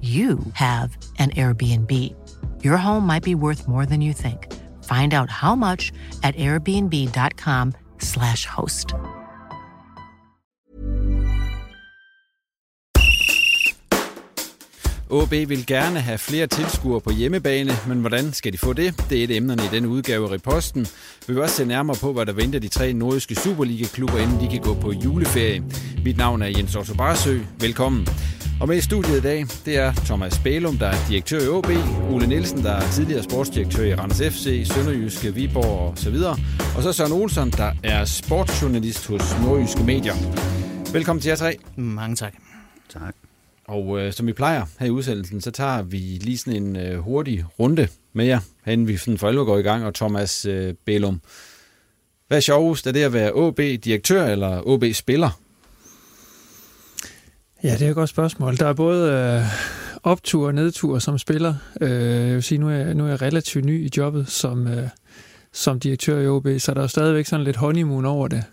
you have an Airbnb. Your home might be worth more than you think. Find out how much at airbnb.com/slash host. OB vil gerne have flere tilskuere på hjemmebane, men hvordan skal de få det? Det er et af emnerne i denne udgave af Reposten. Vi vil også se nærmere på, hvad der venter de tre nordiske Superliga-klubber, inden de kan gå på juleferie. Mit navn er Jens Otto Barsø. Velkommen. Og med i studiet i dag, det er Thomas Bælum, der er direktør i OB, Ole Nielsen, der er tidligere sportsdirektør i Randers FC, Sønderjyske, Viborg og så videre. Og så Søren Olsen, der er sportsjournalist hos Nordjyske Medier. Velkommen til jer tre. Mange tak. Tak. Og øh, som vi plejer her i udsendelsen, så tager vi lige sådan en øh, hurtig runde med jer, inden vi sådan for alvor går i gang. Og Thomas øh, Bælum, hvad er sjovest? Er det at være OB-direktør eller OB-spiller? Ja, det er et godt spørgsmål. Der er både øh, optur og nedtur som spiller. Øh, jeg vil sige, nu er, jeg, nu er jeg relativt ny i jobbet som, øh, som direktør i OB, så der er jo stadigvæk sådan lidt honeymoon over det.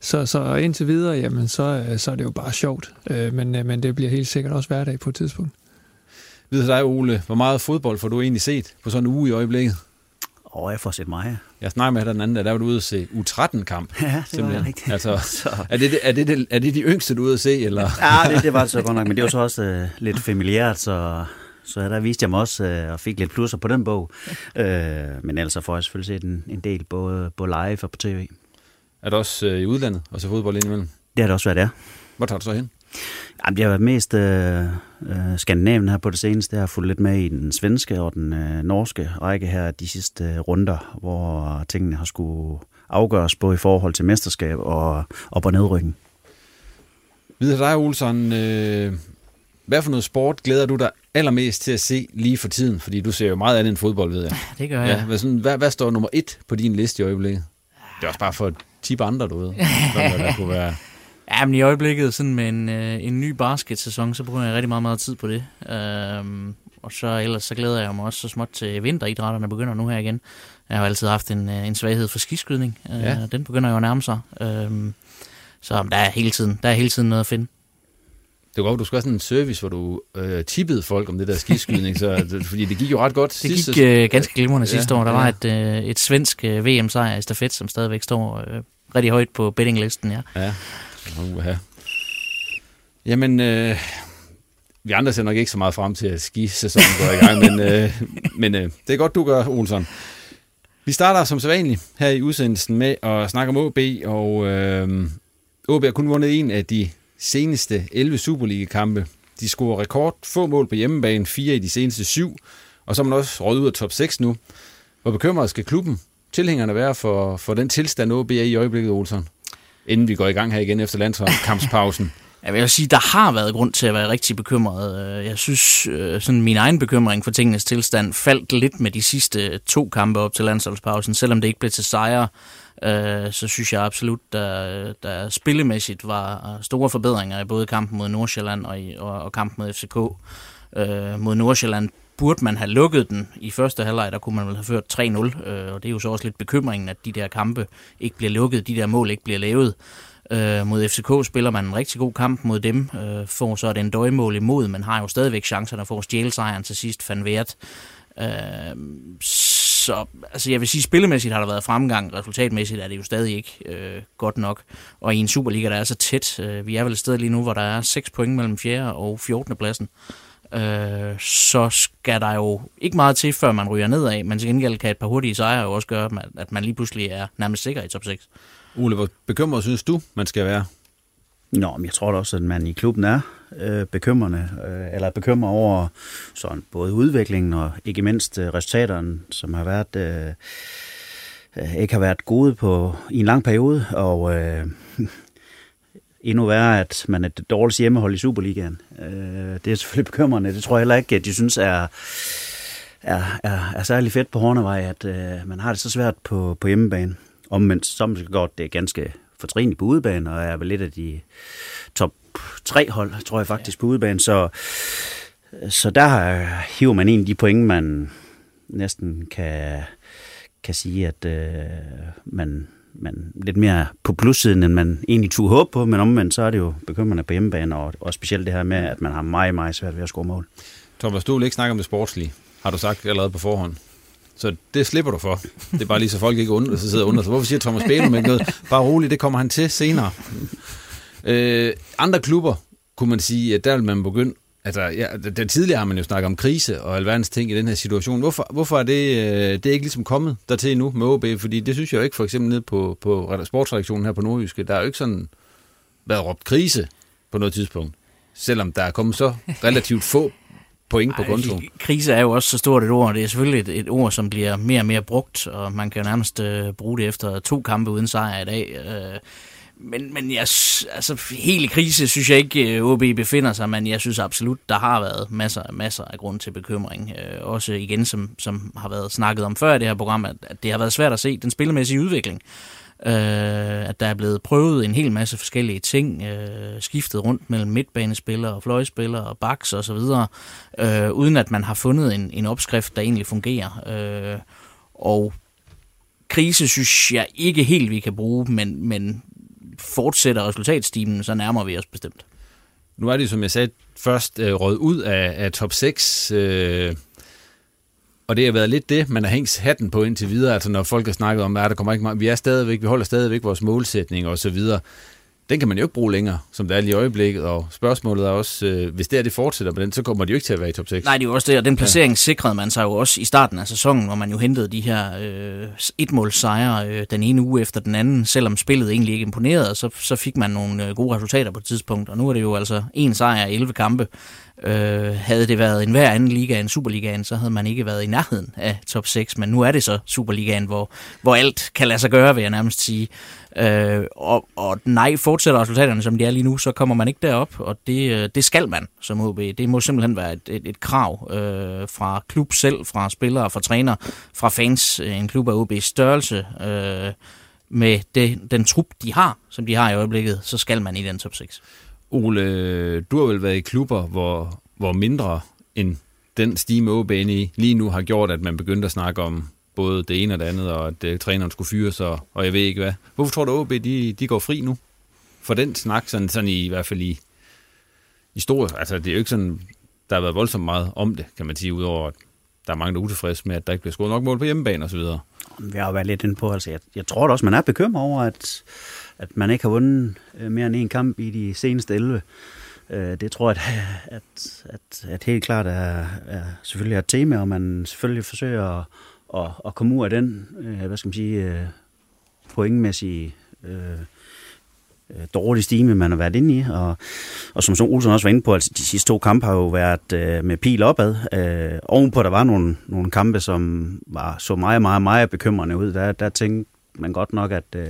Så, så indtil videre, jamen, så, øh, så er det jo bare sjovt. Øh, men, øh, men det bliver helt sikkert også hverdag på et tidspunkt. Ved dig, Ole, hvor meget fodbold får du egentlig set på sådan en uge i øjeblikket? Åh, oh, jeg får set mig. Jeg snakker med den anden, der var du ude at se U13-kamp. Ja, det simpelthen. var rigtigt. Altså, er, det, er, det, er det de yngste, du er ude at se? Eller? Ja, det, det var det så godt nok, men det var så også uh, lidt familiært, så, så der viste jeg mig også uh, og fik lidt plusser på den bog. Uh, men ellers får jeg selvfølgelig set en, en del, både, både live og på tv. Er du også uh, i udlandet og så fodbold indimellem? Det har det også været, ja. Hvor tager du så hen? Jamen, jeg har været mest øh, øh, Skandinavien her på det seneste. Jeg har fulgt lidt med i den svenske og den øh, norske række her de sidste øh, runder, hvor tingene har skulle afgøres både i forhold til mesterskab og op- og nedrykning. Videre dig, Olsen. Øh, hvad for noget sport glæder du dig allermest til at se lige for tiden? Fordi du ser jo meget andet end fodbold, ved jeg. Det gør jeg. Ja, hvad, sådan, hvad, hvad står nummer et på din liste i øjeblikket? Det er også bare for at tippe andre, du ved. Hvad der kunne være... Ja, men i øjeblikket sådan med en, øh, en ny basketsæson, så bruger jeg rigtig meget, meget tid på det. Øhm, og så ellers så glæder jeg mig også så småt til vinteridrætterne begynder nu her igen. Jeg har jo altid haft en, en svaghed for skiskydning. Ja. Øh, den begynder jo at nærme sig. Øhm, så der er hele tiden, der er hele tiden noget at finde. Det var godt, du skulle have sådan en service, hvor du øh, tippede folk om det der skiskydning, så, fordi det gik jo ret godt det sidste gik øh, ganske glimrende ja, sidste år. Der ja. var et, øh, et svensk øh, VM-sejr i stafet, som stadigvæk står øh, rigtig højt på bettinglisten. Ja. ja. Uh-huh. Jamen, øh, vi andre ser nok ikke så meget frem til, at skisæsonen går i gang, men, øh, men øh, det er godt, du gør, Olsen. Vi starter som sædvanligt her i udsendelsen med at snakke om OB, og øh, OB har kun vundet en af de seneste 11 Superliga-kampe. De scorer rekord få mål på hjemmebane, fire i de seneste syv, og så er man også råd ud af top 6 nu. Hvor bekymret skal klubben, tilhængerne være for, for den tilstand, OB er i øjeblikket, Olsen? Inden vi går i gang her igen efter landskampspausen? Jeg vil sige, der har været grund til at være rigtig bekymret. Øh, jeg synes, øh, sådan min egen bekymring for tingenes tilstand faldt lidt med de sidste to kampe op til landsholdspausen. Selvom det ikke blev til sejre, øh, så synes jeg absolut, der, der spillemæssigt var store forbedringer i både kampen mod Nordsjælland og, i, og, og kampen mod FCK. Mod Nordsjælland burde man have lukket den i første halvleg, der kunne man vel have ført 3-0, øh, og det er jo så også lidt bekymringen, at de der kampe ikke bliver lukket, de der mål ikke bliver lavet. Øh, mod FCK spiller man en rigtig god kamp mod dem, øh, får så et døjmål imod, men har jo stadigvæk chancerne for at stjæle sejren til sidst, Van Vært. Øh, så altså jeg vil sige, spillemæssigt har der været fremgang, resultatmæssigt er det jo stadig ikke øh, godt nok. Og i en Superliga, der er så tæt, øh, vi er vel et sted lige nu, hvor der er 6 point mellem 4. og 14. pladsen, øh, så skal der jo ikke meget til, før man ryger nedad, men til gengæld kan et par hurtige sejre jo også gøre, at man lige pludselig er nærmest sikker i top 6. Ole, hvor bekymret synes du, man skal være? Nå, men jeg tror da også, at man i klubben er øh, bekymrende, øh, eller bekymret over sådan, både udviklingen og ikke mindst øh, resultaterne, som har været øh, øh, ikke har været gode på i en lang periode, og øh, endnu værre, at man er det dårligste hjemmehold i Superligaen. Øh, det er selvfølgelig bekymrende. Det tror jeg heller ikke, at de synes er, er, er, er særlig fedt på Hornevej, at øh, man har det så svært på, på hjemmebane. Omvendt, som godt, det er ganske fortrinligt på udebane, og er vel lidt af de top tre hold, tror jeg faktisk, på udebane. Så, så der hiver man en af de point, man næsten kan, kan sige, at øh, man, man lidt mere på plussiden, end man egentlig tog håb på, men omvendt så er det jo bekymrende på hjemmebane, og, og specielt det her med, at man har meget, meget svært ved at score mål. Thomas, du vil ikke snakke om det sportslige, har du sagt allerede på forhånd. Så det slipper du for. Det er bare lige så folk ikke under, så sidder under sig. Hvorfor siger Thomas Benum ikke noget? Bare roligt, det kommer han til senere. Øh, andre klubber, kunne man sige, at der vil man begynde Altså, ja, det, tidligere har man jo snakket om krise og alverdens ting i den her situation. Hvorfor, hvorfor er det, øh, det er ikke ligesom kommet dertil nu med OB? Fordi det synes jeg jo ikke, for eksempel ned på, på sportsredaktionen her på Nordjyske, der er jo ikke sådan været råbt krise på noget tidspunkt. Selvom der er kommet så relativt få point på kontoen. Krise er jo også så stort et ord. Det er selvfølgelig et, et ord, som bliver mere og mere brugt, og man kan jo nærmest øh, bruge det efter to kampe uden sejr i dag. Øh, men, men jeg, altså, helt i krise synes jeg ikke, øh, OB befinder sig, men jeg synes absolut, der har været masser, masser af grund til bekymring. Øh, også igen, som, som har været snakket om før i det her program, at, at det har været svært at se den spillemæssige udvikling. Øh, at der er blevet prøvet en hel masse forskellige ting, øh, skiftet rundt mellem midtbanespillere og fløjspillere og baks og så videre, øh, uden at man har fundet en, en opskrift, der egentlig fungerer. Øh, og krise synes jeg ikke helt, vi kan bruge, men, men fortsætter resultatstimen, så nærmer vi os bestemt. Nu er det, som jeg sagde, først øh, røget ud af, af top 6. Øh, og det har været lidt det, man har hængt hatten på indtil videre, altså når folk har snakket om, at der kommer ikke meget, vi er stadigvæk, vi holder stadigvæk vores målsætning og så videre. Den kan man jo ikke bruge længere, som det er lige i øjeblikket, og spørgsmålet er også, øh, hvis det er det fortsætter med den, så kommer de jo ikke til at være i top 6. Nej, det er jo også det, og den placering ja. sikrede man sig jo også i starten af sæsonen, hvor man jo hentede de her øh, etmåls sejre øh, den ene uge efter den anden, selvom spillet egentlig ikke imponerede, så, så fik man nogle øh, gode resultater på et tidspunkt, og nu er det jo altså en sejr i 11 kampe, Øh, havde det været en hver anden liga end Superligaen, så havde man ikke været i nærheden af top 6, men nu er det så Superligaen, hvor, hvor alt kan lade sig gøre, vil jeg nærmest sige. Øh, og, og nej, fortsætter resultaterne, som de er lige nu, så kommer man ikke derop, og det, øh, det skal man som OB. Det må simpelthen være et, et, et krav øh, fra klub selv, fra spillere, fra træner, fra fans. En klub af OB's størrelse, øh, med det, den trup, de har, som de har i øjeblikket, så skal man i den top 6. Ole, du har vel været i klubber, hvor, hvor mindre end den stime Åbane i lige nu har gjort, at man begyndte at snakke om både det ene og det andet, og at uh, træneren skulle fyres, og, og jeg ved ikke hvad. Hvorfor tror du, at OB de, de går fri nu? For den snak, sådan, sådan i, i hvert fald i, i store, altså det er jo ikke sådan, der har været voldsomt meget om det, kan man sige, udover at der er mange, der er utilfredse med, at der ikke bliver scoret nok mål på hjemmebane osv. Vi har jo været lidt inde på, altså jeg, jeg tror da også, man er bekymret over, at, at man ikke har vundet øh, mere end en kamp i de seneste 11. Øh, det tror jeg, at, at, at, at helt klart er, er selvfølgelig er et tema, og man selvfølgelig forsøger at, at, at komme ud af den, øh, hvad skal man sige, pointmæssige dårlige stime, man har været inde i. Og, og som Olsen også var inde på, altså de sidste to kampe har jo været øh, med pil opad. Øh, ovenpå der var nogle, nogle kampe, som var så meget, meget, meget bekymrende ud. Der, der tænkte man godt nok, at øh,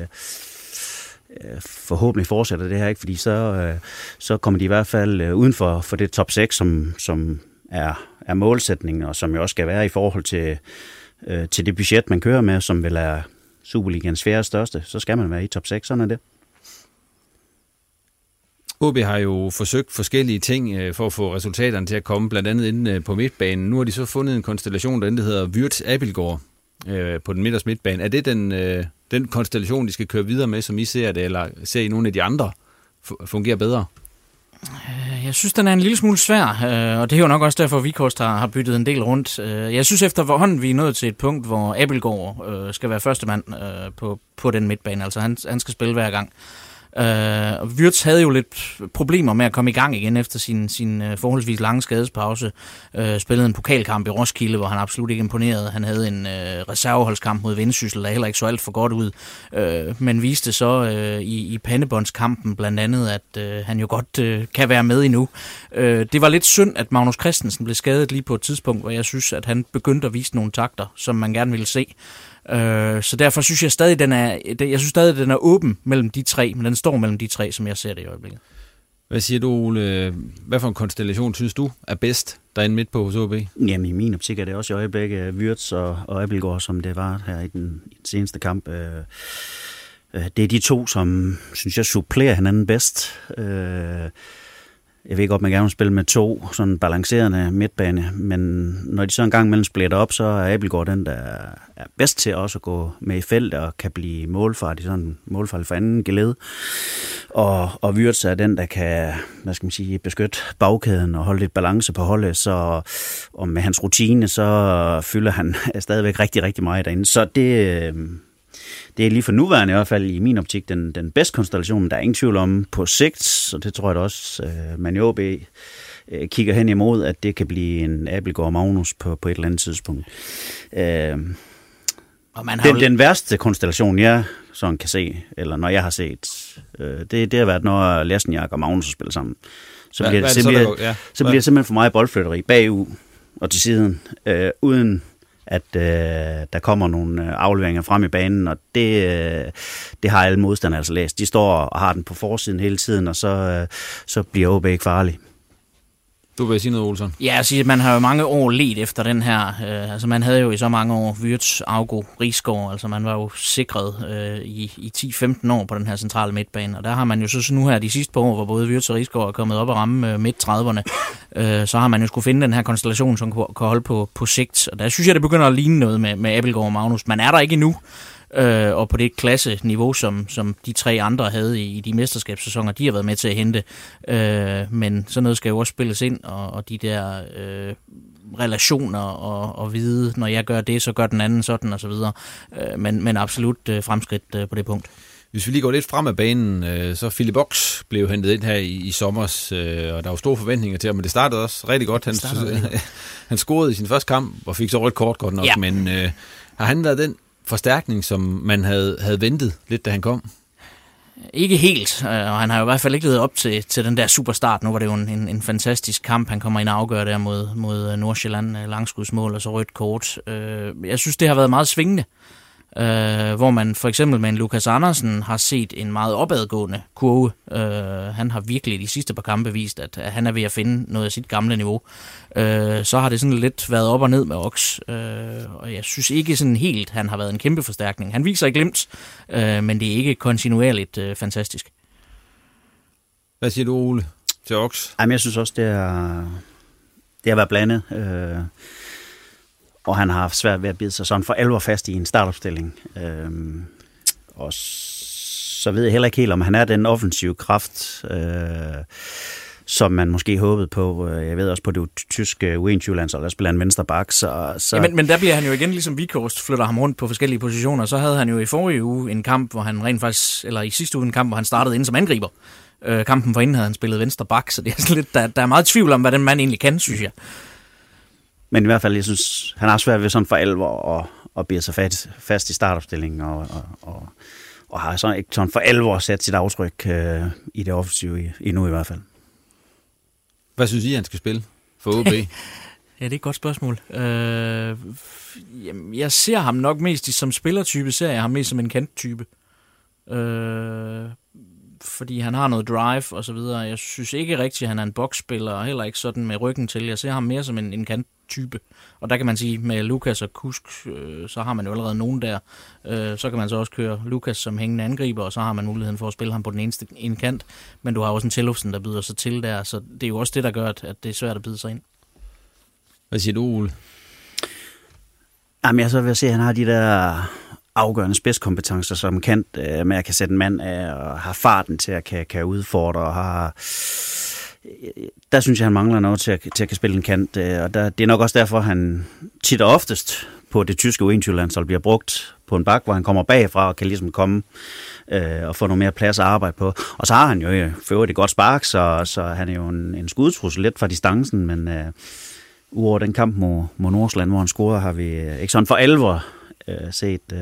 forhåbentlig fortsætter det her, ikke? fordi så, øh, så kommer de i hvert fald øh, uden for, for det top 6, som, som er, er målsætningen, og som jo også skal være i forhold til, øh, til det budget, man kører med, som vil er Superligans fjerde største, så skal man være i top 6, sådan er det. OB har jo forsøgt forskellige ting for at få resultaterne til at komme, blandt andet inde på midtbanen. Nu har de så fundet en konstellation, der hedder Wirtz Abelgaard på den midterste midtbane. Er det den, den konstellation, de skal køre videre med, som I ser det, eller ser I nogle af de andre fungerer bedre? Øh, jeg synes, den er en lille smule svær, øh, og det er jo nok også derfor, at Vikost har, har byttet en del rundt. Øh, jeg synes efterhånden, vi er nået til et punkt, hvor Abelgaard skal være første mand på, på den midtbane. Altså han, han skal spille hver gang. Øh, og Wirtz havde jo lidt problemer med at komme i gang igen efter sin, sin uh, forholdsvis lange skadespause. Uh, spillede en pokalkamp i Roskilde, hvor han absolut ikke imponerede. Han havde en uh, reserveholdskamp mod Vendsyssel, der heller ikke så alt for godt ud. Uh, men viste så uh, i, i pandebåndskampen blandt andet, at uh, han jo godt uh, kan være med endnu. Uh, det var lidt synd, at Magnus Christensen blev skadet lige på et tidspunkt, hvor jeg synes, at han begyndte at vise nogle takter, som man gerne ville se. Øh, så derfor synes jeg stadig, den er, jeg synes stadig, den er åben mellem de tre, men den står mellem de tre, som jeg ser det i øjeblikket. Hvad siger du, Ole? Hvad for en konstellation synes du er bedst derinde midt på hos OB? Jamen i min optik er det også i øjeblikket Wirtz og, og Abelgaard, som det var her i den, i den seneste kamp. Øh, øh, det er de to, som synes jeg supplerer hinanden bedst. Øh, jeg ved godt, man gerne vil spille med to sådan balancerende midtbane, men når de så en gang imellem splitter op, så er Abelgaard den, der er bedst til også at gå med i felt og kan blive målfarlig, sådan målfarlig for anden geled. Og, og Wirtz er den, der kan hvad skal man sige, beskytte bagkæden og holde lidt balance på holdet, så og med hans rutine, så fylder han stadigvæk rigtig, rigtig meget derinde. Så det, øh, det er lige for nuværende i hvert fald i min optik den, den bedste konstellation, der er ingen tvivl om på sigt, så det tror jeg da også, øh, man i OB øh, kigger hen imod, at det kan blive en Abelgaard Magnus på, på et eller andet tidspunkt. Øh, og man har den, jo... den værste konstellation, jeg sådan kan se, eller når jeg har set, øh, det, det har været, når Lassenjak og Magnus spiller sammen. Så bliver, hvad, det, så, bliver, ja. så bliver det simpelthen for mig boldflytteri bagud og til siden, øh, uden at øh, der kommer nogle øh, afleveringer frem i banen, og det, øh, det har alle modstandere altså læst. De står og har den på forsiden hele tiden, og så, øh, så bliver OB ikke farlig. Du vil sige noget, Olsen? Ja, altså, man har jo mange år let efter den her. Øh, altså, man havde jo i så mange år Wirtz, Augo, Rigsgaard. Altså, man var jo sikret øh, i, i 10-15 år på den her centrale midtbane. Og der har man jo så nu her de sidste par år, hvor både Wirtz og Rigsgaard er kommet op og ramme øh, midt-30'erne, øh, så har man jo skulle finde den her konstellation, som kan, holde på, på sigt. Og der synes jeg, det begynder at ligne noget med, med Abelgaard og Magnus. Man er der ikke endnu øh, og på det klasse-niveau, som, som de tre andre havde i, i de mesterskabssæsoner, de har været med til at hente. Øh, men sådan noget skal jo også spilles ind, og, og de der øh, relationer og, og vide, når jeg gør det, så gør den anden sådan og så videre. Øh, men, men absolut øh, fremskridt øh, på det punkt. Hvis vi lige går lidt frem af banen, øh, så Philip Box blev hentet ind her i, i sommer, øh, og der var store forventninger til ham, men det startede også rigtig godt. Han, han scorede i sin første kamp, og fik så rødt kort godt nok, ja. men øh, har han været den forstærkning, som man havde, havde ventet lidt, da han kom? Ikke helt, øh, og han har jo i hvert fald ikke levet op til, til den der superstart. Nu var det jo en, en, en fantastisk kamp, han kommer ind og afgør der mod, mod øh, Nordsjælland, øh, langskudsmål og så rødt kort. Jeg synes, det har været meget svingende øh, hvor man for eksempel med en Lukas Andersen har set en meget opadgående kurve. Øh, han har virkelig de sidste par kampe vist, at, at han er ved at finde noget af sit gamle niveau. Øh, så har det sådan lidt været op og ned med Ox, øh, og jeg synes ikke sådan helt, han har været en kæmpe forstærkning. Han viser ikke glemt, øh, men det er ikke kontinuerligt øh, fantastisk. Hvad siger du, Ole, til Ox? Jamen, jeg synes også, det er, det har været blandet. Øh, og han har haft svært ved at bide sig sådan for alvor fast i en startopstilling. Øhm, og så ved jeg heller ikke helt, om han er den offensive kraft, øh, som man måske håbede på. Øh, jeg ved også på det tyske Wayne så der spiller han venstre bak. Så, så... Ja, men, men der bliver han jo igen, ligesom Vikost flytter ham rundt på forskellige positioner. Så havde han jo i forrige uge en kamp, hvor han rent faktisk, eller i sidste uge en kamp, hvor han startede ind som angriber. Øh, kampen for inden havde han spillet venstre bak, så det er sådan lidt, der, der er meget tvivl om, hvad den mand egentlig kan, synes jeg. Men i hvert fald, jeg synes, han har svært ved sådan for alvor at, at blive sig fast, fast i startopstillingen, og, og, og, og har så ikke sådan for alvor sat sit aftryk øh, i det offensive endnu i hvert fald. Hvad synes I, han skal spille for OB? ja, det er et godt spørgsmål. Øh, jamen, jeg ser ham nok mest som spillertype, ser jeg ham mest som en kanttype. Øh, fordi han har noget drive og så videre. Jeg synes ikke rigtigt, at han er en boksspiller, og heller ikke sådan med ryggen til. Jeg ser ham mere som en, en kanttype. Og der kan man sige, med Lukas og Kusk, øh, så har man jo allerede nogen der. Øh, så kan man så også køre Lukas som hængende angriber, og så har man muligheden for at spille ham på den eneste ene kant. Men du har også en Tillufsen, der byder sig til der, så det er jo også det, der gør, at det er svært at bide sig ind. Hvad siger du, Ole? Jamen, jeg så vil se, at han har de der afgørende spidskompetencer som kant, øh, med at kan sætte en mand af, og har farten til at kan, kan udfordre, og har... Øh, der synes jeg, han mangler noget til at, til at kan spille en kant, øh, og der, det er nok også derfor, han tit og oftest på det tyske U21-landshold bliver brugt på en bak, hvor han kommer bagfra og kan ligesom komme øh, og få noget mere plads at arbejde på. Og så har han jo øh, øvrigt et godt spark, så, så han er jo en, en skudtrussel lidt fra distancen, men øh, uover den kamp mod, mod Nordsland, hvor han scorer, har vi øh, ikke sådan for alvor øh, set øh,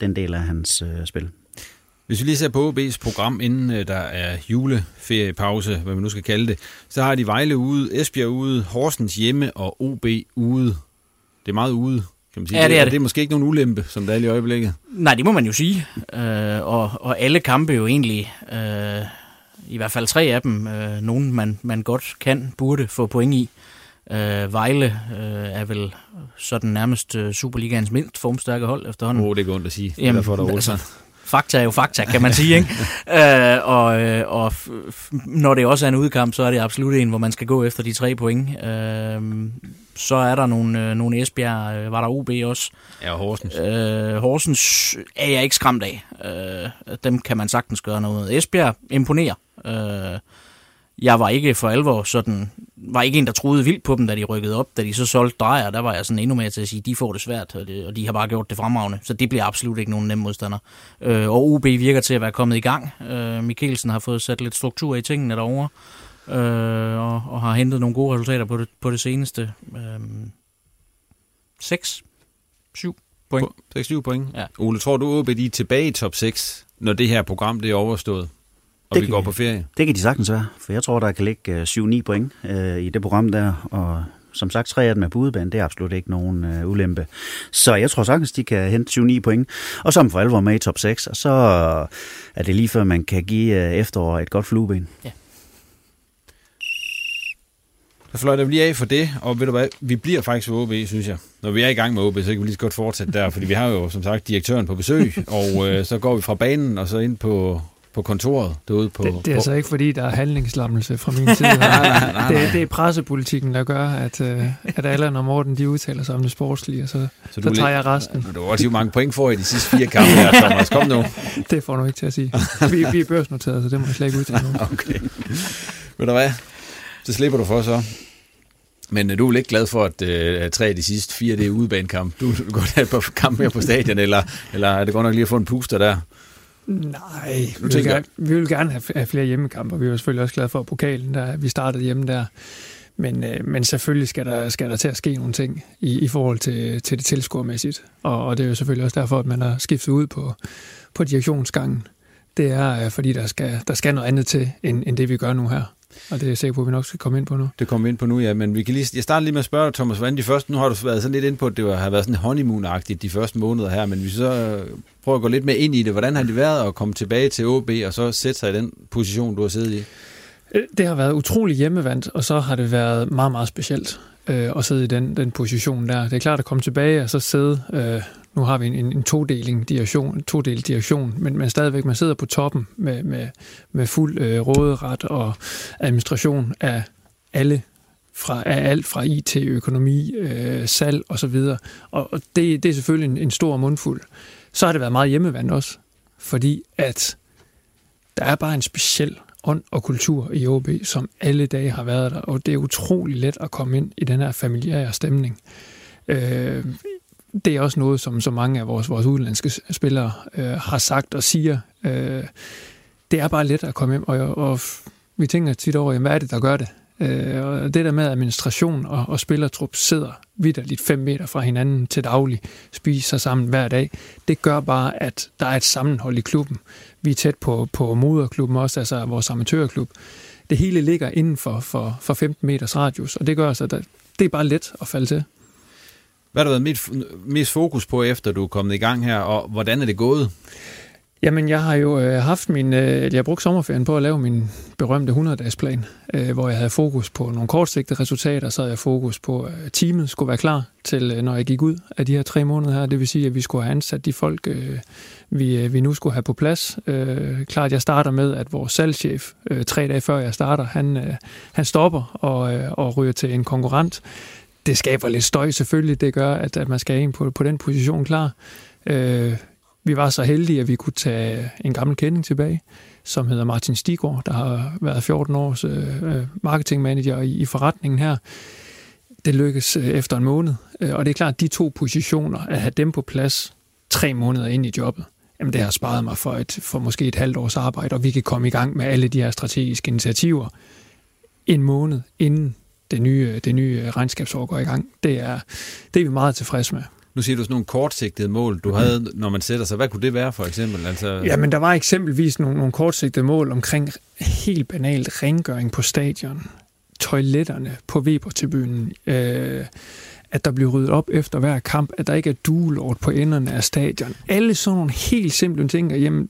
den del af hans øh, spil. Hvis vi lige ser på OB's program, inden øh, der er juleferiepause, hvad man nu skal kalde det, så har de Vejle ude, Esbjerg ude, Horsens hjemme og OB ude. Det er meget ude, kan man sige. Ja, det er det. det er måske ikke nogen ulempe, som der er lige i øjeblikket. Nej, det må man jo sige. Øh, og, og alle kampe jo egentlig, øh, i hvert fald tre af dem, øh, nogen man, man godt kan, burde få point i. Øh, Vejle øh, er vel sådan nærmest øh, Superligaens mindst formstærke hold efterhånden. Åh, oh, det er ondt at sige. Jamen, derfor er der altså, fakta er jo fakta, kan man sige. Ikke? øh, og øh, og når det også er en udkamp, så er det absolut en, hvor man skal gå efter de tre point. Øh, så er der nogle, øh, nogle Esbjerg, øh, var der OB også. Ja, Horsens. Øh, Horsens er jeg ikke skræmt af. Øh, dem kan man sagtens gøre noget. Esbjerg imponerer. Øh, jeg var ikke for alvor sådan, var ikke en, der troede vildt på dem, da de rykkede op. Da de så solgte drejer, der var jeg sådan endnu mere til at sige, de får det svært, og, det, og de har bare gjort det fremragende. Så det bliver absolut ikke nogen nem modstander. Øh, og OB virker til at være kommet i gang. Øh, Mikkelsen har fået sat lidt struktur i tingene derovre, øh, og, og har hentet nogle gode resultater på det, på det seneste. Øh, 6, 7 point. 6-7 point. Ja. Ole, tror du, OB de er tilbage i top 6, når det her program det er overstået? Og Det vi kan går på ferie? Det kan de sagtens være, for jeg tror, der kan ligge øh, 7-9 point øh, i det program der, og som sagt, tre af dem er på udebane, det er absolut ikke nogen øh, ulempe. Så jeg tror sagtens, de kan hente 7-9 point, og så man for alvor med i top 6, og så er det lige før, man kan give øh, efterår et godt flueben. Så fløjter vi lige af for det, og ved du hvad, vi bliver faktisk ved OB, synes jeg. Når vi er i gang med OB, så kan vi lige så godt fortsætte der, fordi vi har jo som sagt direktøren på besøg, og øh, så går vi fra banen og så ind på, på kontoret derude på... Det, det er altså ikke fordi, der er handlingslammelse fra min side. nej, nej, nej. Det, det er pressepolitikken, der gør, at, øh, at Allan og Morten de udtaler sig om det sportslige, og så, så, så tager jeg resten. Du har også mange point for i de sidste fire kampe her, Thomas. Kom nu. Det får du ikke til at sige. Vi, vi er børsnoteret, så det må jeg slet ikke udtale nu. Okay. Ved du hvad? Så slipper du for så. Men øh, du er vel ikke glad for, at øh, tre af de sidste fire, det er udebanekamp. Du, du går have et par kampe mere på stadion, eller, eller er det godt nok lige at få en puster der? Nej, vi vil, gerne, vi vil gerne have, flere hjemmekampe, og vi er selvfølgelig også glade for pokalen, der vi startede hjemme der. Men, øh, men selvfølgelig skal der, skal der til at ske nogle ting i, i forhold til, til det tilskuermæssigt. Og, og det er jo selvfølgelig også derfor, at man har skiftet ud på, på direktionsgangen. Det er, øh, fordi der skal, der skal noget andet til, end, end det vi gør nu her. Og det er jeg sikker på, at vi nok skal komme ind på nu. Det kommer vi ind på nu, ja. Men vi kan lige, jeg starter lige med at spørge dig, Thomas, hvordan de første, nu har du været sådan lidt ind på, at det har været sådan honeymoon-agtigt de første måneder her, men vi så øh, prøver at gå lidt mere ind i det, hvordan har det været at komme tilbage til OB, og så sætte sig i den position, du har siddet i? Øh, Det har været utrolig hjemmevandt, og så har det været meget, meget specielt øh, at sidde i den, den position der. Det er klart at komme tilbage og så sidde, øh, nu har vi en, en, en todeling direktion, en direktion, men, men stadigvæk, man sidder på toppen med, med, med fuld øh, råderet og administration af alle fra, af alt fra IT, økonomi, øh, salg og så videre. Og, og det, det er selvfølgelig en, en stor mundfuld. Så har det været meget hjemmevand også, fordi at der er bare en speciel ånd og kultur i OB, som alle dage har været der, og det er utrolig let at komme ind i den her familiære stemning. Øh, det er også noget, som så mange af vores, vores udenlandske spillere øh, har sagt og siger. Øh, det er bare let at komme ind, og, og vi tænker tit over, jamen, hvad er det, der gør det? Øh, og det der med administration og, og spillertrup sidder vidderligt fem meter fra hinanden til daglig, spiser sammen hver dag, det gør bare, at der er et sammenhold i klubben. Vi er tæt på, på moderklubben også, altså vores amatørklub. Det hele ligger inden for, for, for 15 meters radius, og det gør så, at det er bare let at falde til. Hvad har du været mest, mest fokus på, efter du er kommet i gang her, og hvordan er det gået? Jamen, jeg har jo øh, haft min... Øh, jeg har brugt sommerferien på at lave min berømte 100-dages plan, øh, hvor jeg havde fokus på nogle kortsigtede resultater, så havde jeg fokus på, at teamet skulle være klar til, øh, når jeg gik ud af de her tre måneder her. Det vil sige, at vi skulle have ansat de folk, øh, vi, øh, vi nu skulle have på plads. Øh, klart, jeg starter med, at vores salgschef, øh, tre dage før jeg starter, han, øh, han stopper og, øh, og ryger til en konkurrent. Det skaber lidt støj selvfølgelig. Det gør, at, at man skal have en på, på den position klar. Øh, vi var så heldige, at vi kunne tage en gammel kending tilbage, som hedder Martin Stigård, der har været 14 års øh, øh marketingmanager i, i forretningen her. Det lykkedes øh, efter en måned, øh, og det er klart, at de to positioner, at have dem på plads tre måneder ind i jobbet, jamen det har sparet mig for, et, for måske et halvt års arbejde, og vi kan komme i gang med alle de her strategiske initiativer en måned inden det nye, det nye regnskabsår går i gang. Det er, det er vi meget tilfredse med. Nu siger du sådan nogle kortsigtede mål, du havde, når man sætter sig. Hvad kunne det være for eksempel? Altså... Ja, men der var eksempelvis nogle, nogle kortsigtede mål omkring helt banalt rengøring på stadion, toiletterne på Weber-tribunen, øh, at der bliver ryddet op efter hver kamp, at der ikke er duelort på enderne af stadion. Alle sådan nogle helt simple ting, at jamen,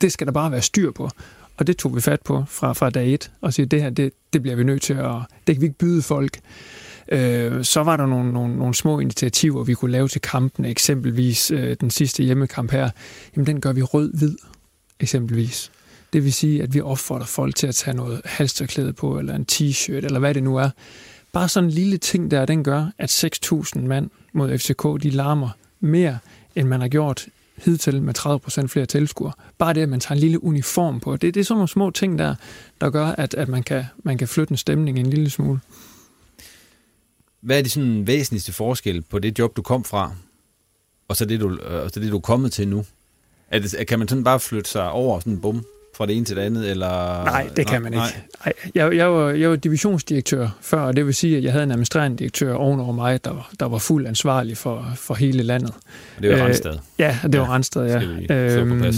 det skal der bare være styr på. Og det tog vi fat på fra, fra dag et, og sige, det her, det, det bliver vi nødt til at, det kan vi ikke byde folk. Øh, så var der nogle, nogle, nogle små initiativer, vi kunne lave til kampen, eksempelvis øh, den sidste hjemmekamp her. Jamen, den gør vi rød-hvid, eksempelvis. Det vil sige, at vi opfordrer folk til at tage noget halsterklæde på, eller en t-shirt, eller hvad det nu er. Bare sådan en lille ting der, den gør, at 6.000 mand mod FCK, de larmer mere, end man har gjort hidtil med 30% flere tilskuere. Bare det, at man tager en lille uniform på. Det, det er sådan nogle små ting der, der gør, at, at man, kan, man kan flytte en stemning en lille smule. Hvad er de sådan væsentligste forskel på det job, du kom fra, og så det, du, og så det, du er kommet til nu? Er det, kan man sådan bare flytte sig over sådan bum fra det ene til det andet? Eller? Nej, det kan man ikke. Nej. Jeg, jeg, var, jeg var divisionsdirektør før, og det vil sige, at jeg havde en administrerende direktør ovenover mig, der, var, der var fuld ansvarlig for, for hele landet. Og det var øh, Randstad? Ja, det var ja, Randstad, ja. Skal vi øhm,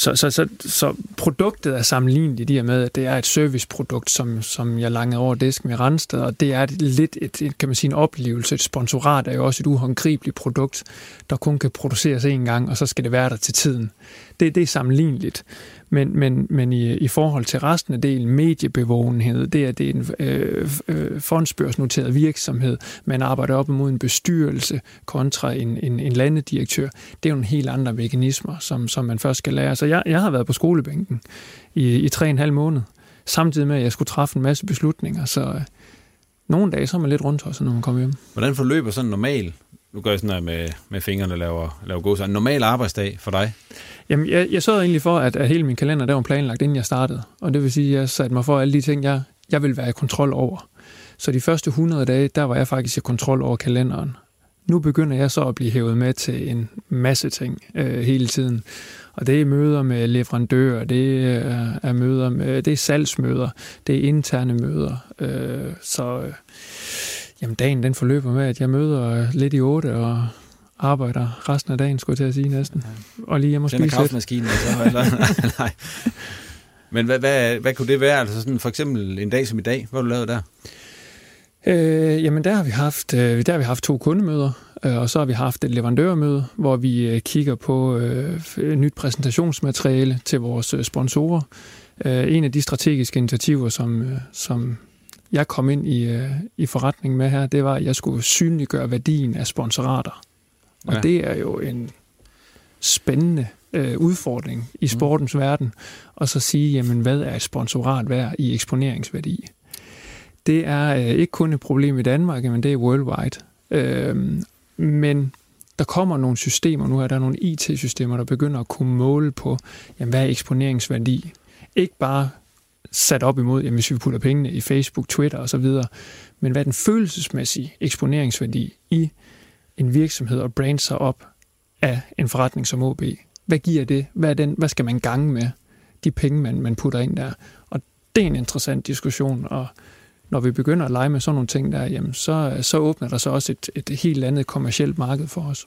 så, så, så, så produktet er sammenligneligt i og med, at det er et serviceprodukt, som, som jeg langede over disken med Randstad, og det er et, lidt et, et, kan man sige, en oplevelse. Et sponsorat er jo også et uhåndgribeligt produkt, der kun kan produceres én gang, og så skal det være der til tiden. Det, det er sammenligneligt. Men, men, men i, i forhold til resten af delen, mediebevågenhed, det er, det er en øh, øh, fondsbørsnoteret virksomhed, man arbejder op imod en bestyrelse kontra en, en, en landedirektør. Det er jo en helt andre mekanismer, som, som man først skal lære. Så jeg, jeg har været på skolebænken i, i tre og en halv måned, samtidig med, at jeg skulle træffe en masse beslutninger. Så øh, nogle dage så er man lidt rundt, når man kommer hjem. Hvordan forløber sådan normal nu gør jeg sådan noget med, med fingrene og laver, laver god En normal arbejdsdag for dig? Jamen, jeg, jeg sørgede egentlig for, at, at hele min kalender der var planlagt, inden jeg startede. Og det vil sige, at jeg satte mig for alle de ting, jeg, jeg vil være i kontrol over. Så de første 100 dage, der var jeg faktisk i kontrol over kalenderen. Nu begynder jeg så at blive hævet med til en masse ting øh, hele tiden. Og det er møder med leverandører, det er, er møder med, det er salgsmøder, det er interne møder. Øh, så øh, jamen, dagen den forløber med, at jeg møder lidt i otte og arbejder resten af dagen, skulle jeg til at sige næsten. Ja. Og lige hjemme og spise lidt. så, eller? Nej. Men hvad, hvad, hvad kunne det være? Altså sådan for eksempel en dag som i dag, hvad du lavet der? Øh, jamen der har vi haft øh, der har vi haft to kundemøder, øh, og så har vi haft et leverandørmøde, hvor vi øh, kigger på øh, nyt præsentationsmateriale til vores øh, sponsorer. Øh, en af de strategiske initiativer, som, øh, som jeg kom ind i, øh, i forretningen med her, det var, at jeg skulle synliggøre værdien af sponsorater. Og ja. det er jo en spændende øh, udfordring i mm. sportens mm. verden, og så sige, jamen hvad er et sponsorat værd i eksponeringsværdi? Det er øh, ikke kun et problem i Danmark, men det er worldwide. Øh, men der kommer nogle systemer nu, er der nogle IT-systemer, der begynder at kunne måle på, jamen, hvad er eksponeringsværdi? Ikke bare sat op imod, jamen, hvis vi putter pengene i Facebook, Twitter osv., men hvad er den følelsesmæssige eksponeringsværdi i en virksomhed og brande sig op af en forretning som OB? Hvad giver det? Hvad, er den, hvad skal man gange med de penge, man, man putter ind der? Og det er en interessant diskussion, og når vi begynder at lege med sådan nogle ting der, jamen, så, så åbner der så også et, et helt andet kommersielt marked for os.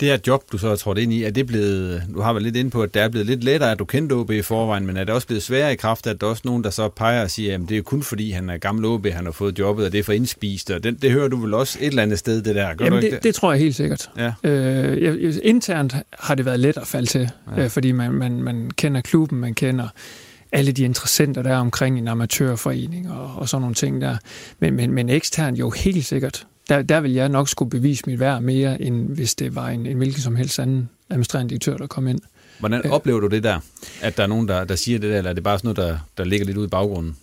Det her job, du så har trådt ind i, er det blevet, du har været lidt inde på, at det er blevet lidt lettere, at du kendte OB i forvejen, men er det også blevet sværere i kraft, at der er også nogen, der så peger og siger, at det er kun fordi, han er gammel OB, han har fået jobbet, og det er for indspist, og det, det hører du vel også et eller andet sted, det der, gør Jamen, du det, det? det tror jeg helt sikkert. Ja. Øh, jeg- internt har det været let at falde til, ja. øh, fordi man, man, man kender klubben, man kender alle de interessenter, der er omkring en amatørforening og, og sådan nogle ting der. Men, men, men eksternt jo helt sikkert. Der, der vil jeg nok skulle bevise mit værd mere, end hvis det var en, en hvilken som helst anden administrerende direktør, der kom ind. Hvordan Øh. oplever du det der? At der er nogen, der, der siger det der, eller er det bare sådan noget, der, der ligger lidt ude i baggrunden?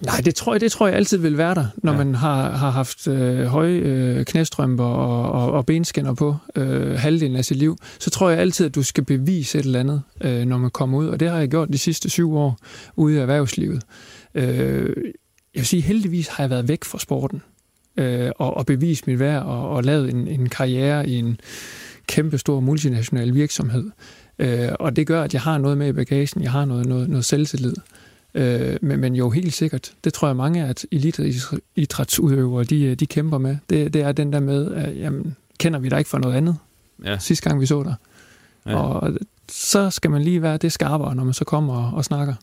Nej, det tror jeg, det tror jeg altid vil være der, når ja. man har, har haft øh, høje øh, knæstrømper og, og, og benskinner på øh, halvdelen af sit liv. Så tror jeg altid, at du skal bevise et eller andet, øh, når man kommer ud. Og det har jeg gjort de sidste syv år ude i erhvervslivet. Øh, jeg vil sige, heldigvis har jeg været væk fra sporten øh, og, og bevist mit værd og, og lavet en, en karriere i en kæmpestor multinational virksomhed. Øh, og det gør, at jeg har noget med i bagagen. Jeg har noget, noget, noget selvtillid. Øh, men, men jo helt sikkert, det tror jeg mange af eliteidrætsudøvere, de, de kæmper med. Det, det er den der med, at jamen, kender vi dig ikke for noget andet, Ja. sidste gang vi så dig. Ja. Og så skal man lige være det skarpere, når man så kommer og, og snakker.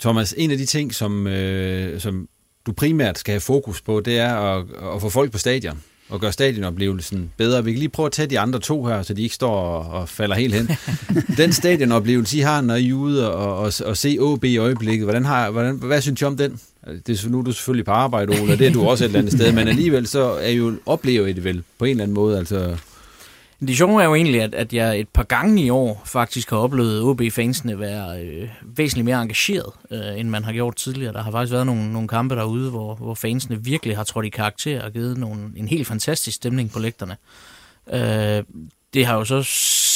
Thomas, en af de ting, som, øh, som du primært skal have fokus på, det er at, at få folk på stadion og gøre stadionoplevelsen bedre. Vi kan lige prøve at tage de andre to her, så de ikke står og, og falder helt hen. Den stadionoplevelse, I har, når I er ude og, og, og se OB i øjeblikket, hvordan har, hvordan, hvad synes I om den? Det er, nu er du selvfølgelig på arbejde, Ole, og det er du også et eller andet sted, men alligevel så er I jo, oplever I det vel på en eller anden måde. Altså, det sjove er jo egentlig, at, at jeg et par gange i år faktisk har oplevet OB-fansene være øh, væsentligt mere engageret, øh, end man har gjort tidligere. Der har faktisk været nogle, nogle kampe derude, hvor, hvor fansene virkelig har trådt i karakter og givet nogle, en helt fantastisk stemning på lægterne. Øh, det har jo så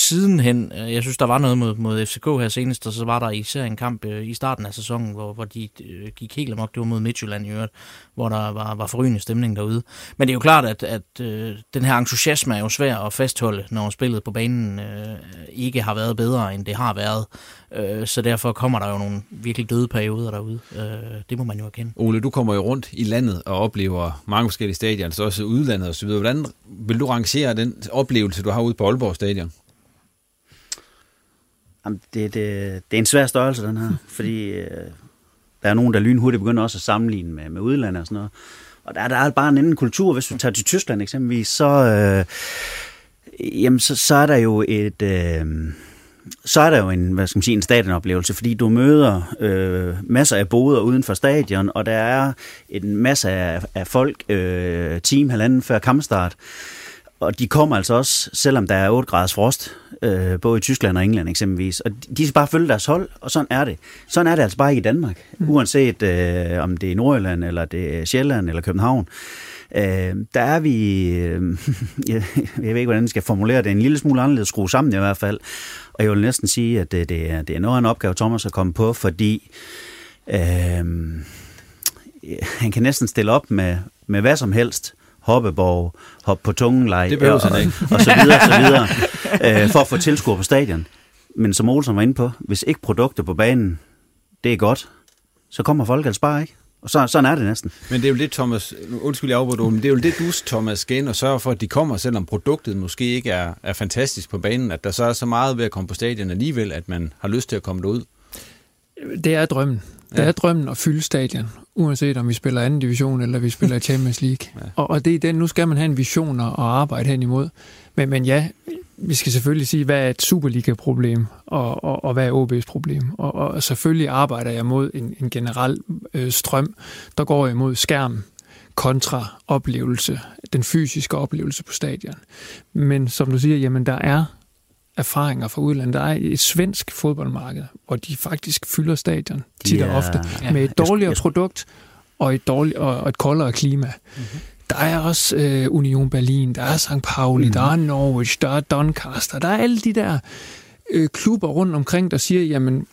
sidenhen, øh, jeg synes, der var noget mod, mod FCK her senest, og så var der især en kamp øh, i starten af sæsonen, hvor, hvor de øh, gik helt amok. Det var mod Midtjylland i øvrigt, hvor der var, var forrygende stemning derude. Men det er jo klart, at, at øh, den her entusiasme er jo svær at fastholde, når spillet på banen øh, ikke har været bedre, end det har været. Øh, så derfor kommer der jo nogle virkelig døde perioder derude. Øh, det må man jo erkende. Ole, du kommer jo rundt i landet og oplever mange forskellige stadioner, så også udlandet osv. Hvordan vil du rangere den oplevelse, du har ude på Aalborg Stadion? Jamen, det, det, det er en svær størrelse, den her, fordi øh, der er nogen, der lynhurtigt begynder også at sammenligne med, med udlandet og sådan noget. Og der, der er bare en anden kultur. Hvis du tager til Tyskland eksempelvis, så, øh, jamen, så, så er der jo et... Øh, så er der jo en, hvad skal man sige, en stadionoplevelse, fordi du møder øh, masser af boder uden for stadion, og der er en masse af, af folk, øh, team halvanden før kampstart, og de kommer altså også, selvom der er 8 graders frost, øh, både i Tyskland og England eksempelvis, og de- skal bare følge deres hold, og sådan er det. Sådan er det altså bare ikke i Danmark, mm. uanset øh, om det er Nordjylland, eller det er Sjælland, eller København. Øh, der er vi, øh, jeg, jeg ved ikke, hvordan jeg skal formulere det, en lille smule anderledes skruet sammen i hvert fald. Og jeg vil næsten sige, at det, det, er, det er noget af en opgave, Thomas har kommet på, fordi øh, han kan næsten stille op med, med hvad som helst. Hoppeborg, hop på tungenlej, Det og, ikke. og så videre, så videre, øh, for at få tilskuer på stadion. Men som Olsen var inde på, hvis ikke produkter på banen, det er godt, så kommer folk altså bare ikke. Og så, sådan er det næsten. Men det er jo det, Thomas, undskyld jeg afbryder, men det er jo det, du, Thomas, skal ind og sørge for, at de kommer, selvom produktet måske ikke er, er fantastisk på banen, at der så er så meget ved at komme på stadion alligevel, at man har lyst til at komme derud. Det er drømmen. Det Ja. er drømmen at fylde stadion, uanset om vi spiller anden division eller vi spiller Champions League. ja. og, og det er den, nu skal man have en vision og arbejde hen imod. Men, men ja, vi skal selvfølgelig sige, hvad er et Superliga-problem, og, og, og hvad er OB's problem. Og, og selvfølgelig arbejder jeg mod en, en generel øh, strøm, der går imod skærm kontra oplevelse, den fysiske oplevelse på stadion. Men som du siger, jamen der er erfaringer fra udlandet. Der er et svensk fodboldmarked, hvor de faktisk fylder stadion tit og er- ofte med et dårligere jeg produkt og et, dårligt, og og et koldere klima. Mm-hmm. Der er også øh, Union Berlin, der er St. Pauli, mm. der er Norwich, der er Doncaster, der er alle de der øh, klubber rundt omkring, der siger, jamen,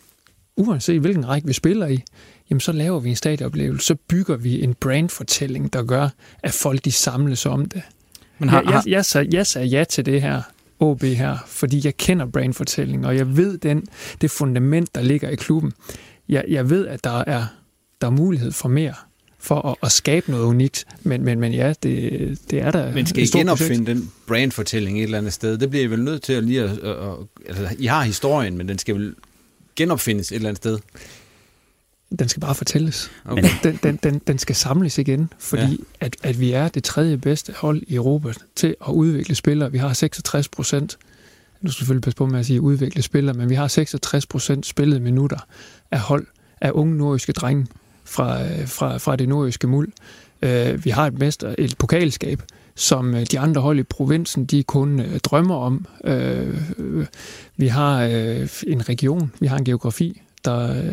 uanset hvilken række vi spiller i, jamen så laver vi en stadionoplevelse, så bygger vi en brandfortælling, der gør, at folk de samles om det. Men Men har- jeg, jeg, jeg, sagde, jeg sagde ja til det her OB her, fordi jeg kender brandfortælling, og jeg ved den, det fundament, der ligger i klubben. Jeg, jeg ved, at der er, der er mulighed for mere. for at, at skabe noget unikt. Men, men, men ja, det, det er der Men skal I genopfinde projekt. den brandfortælling et eller andet sted? Det bliver I vel nødt til at lige at, at, at, altså, I har historien, men den skal vel genopfindes et eller andet sted? Den skal bare fortælles. Okay. Den, den, den, den skal samles igen, fordi ja. at, at vi er det tredje bedste hold i Europa til at udvikle spillere. Vi har 66 procent, nu skal selvfølgelig passe på med at sige udvikle spillere, men vi har 66 procent spillede minutter af hold af unge nordiske drenge fra, fra, fra det nordiske muld. Uh, vi har et, mester, et pokalskab, som øh, de andre hold i provinsen, de kun drømmer om. Vi har en region, vi har en geografi, der,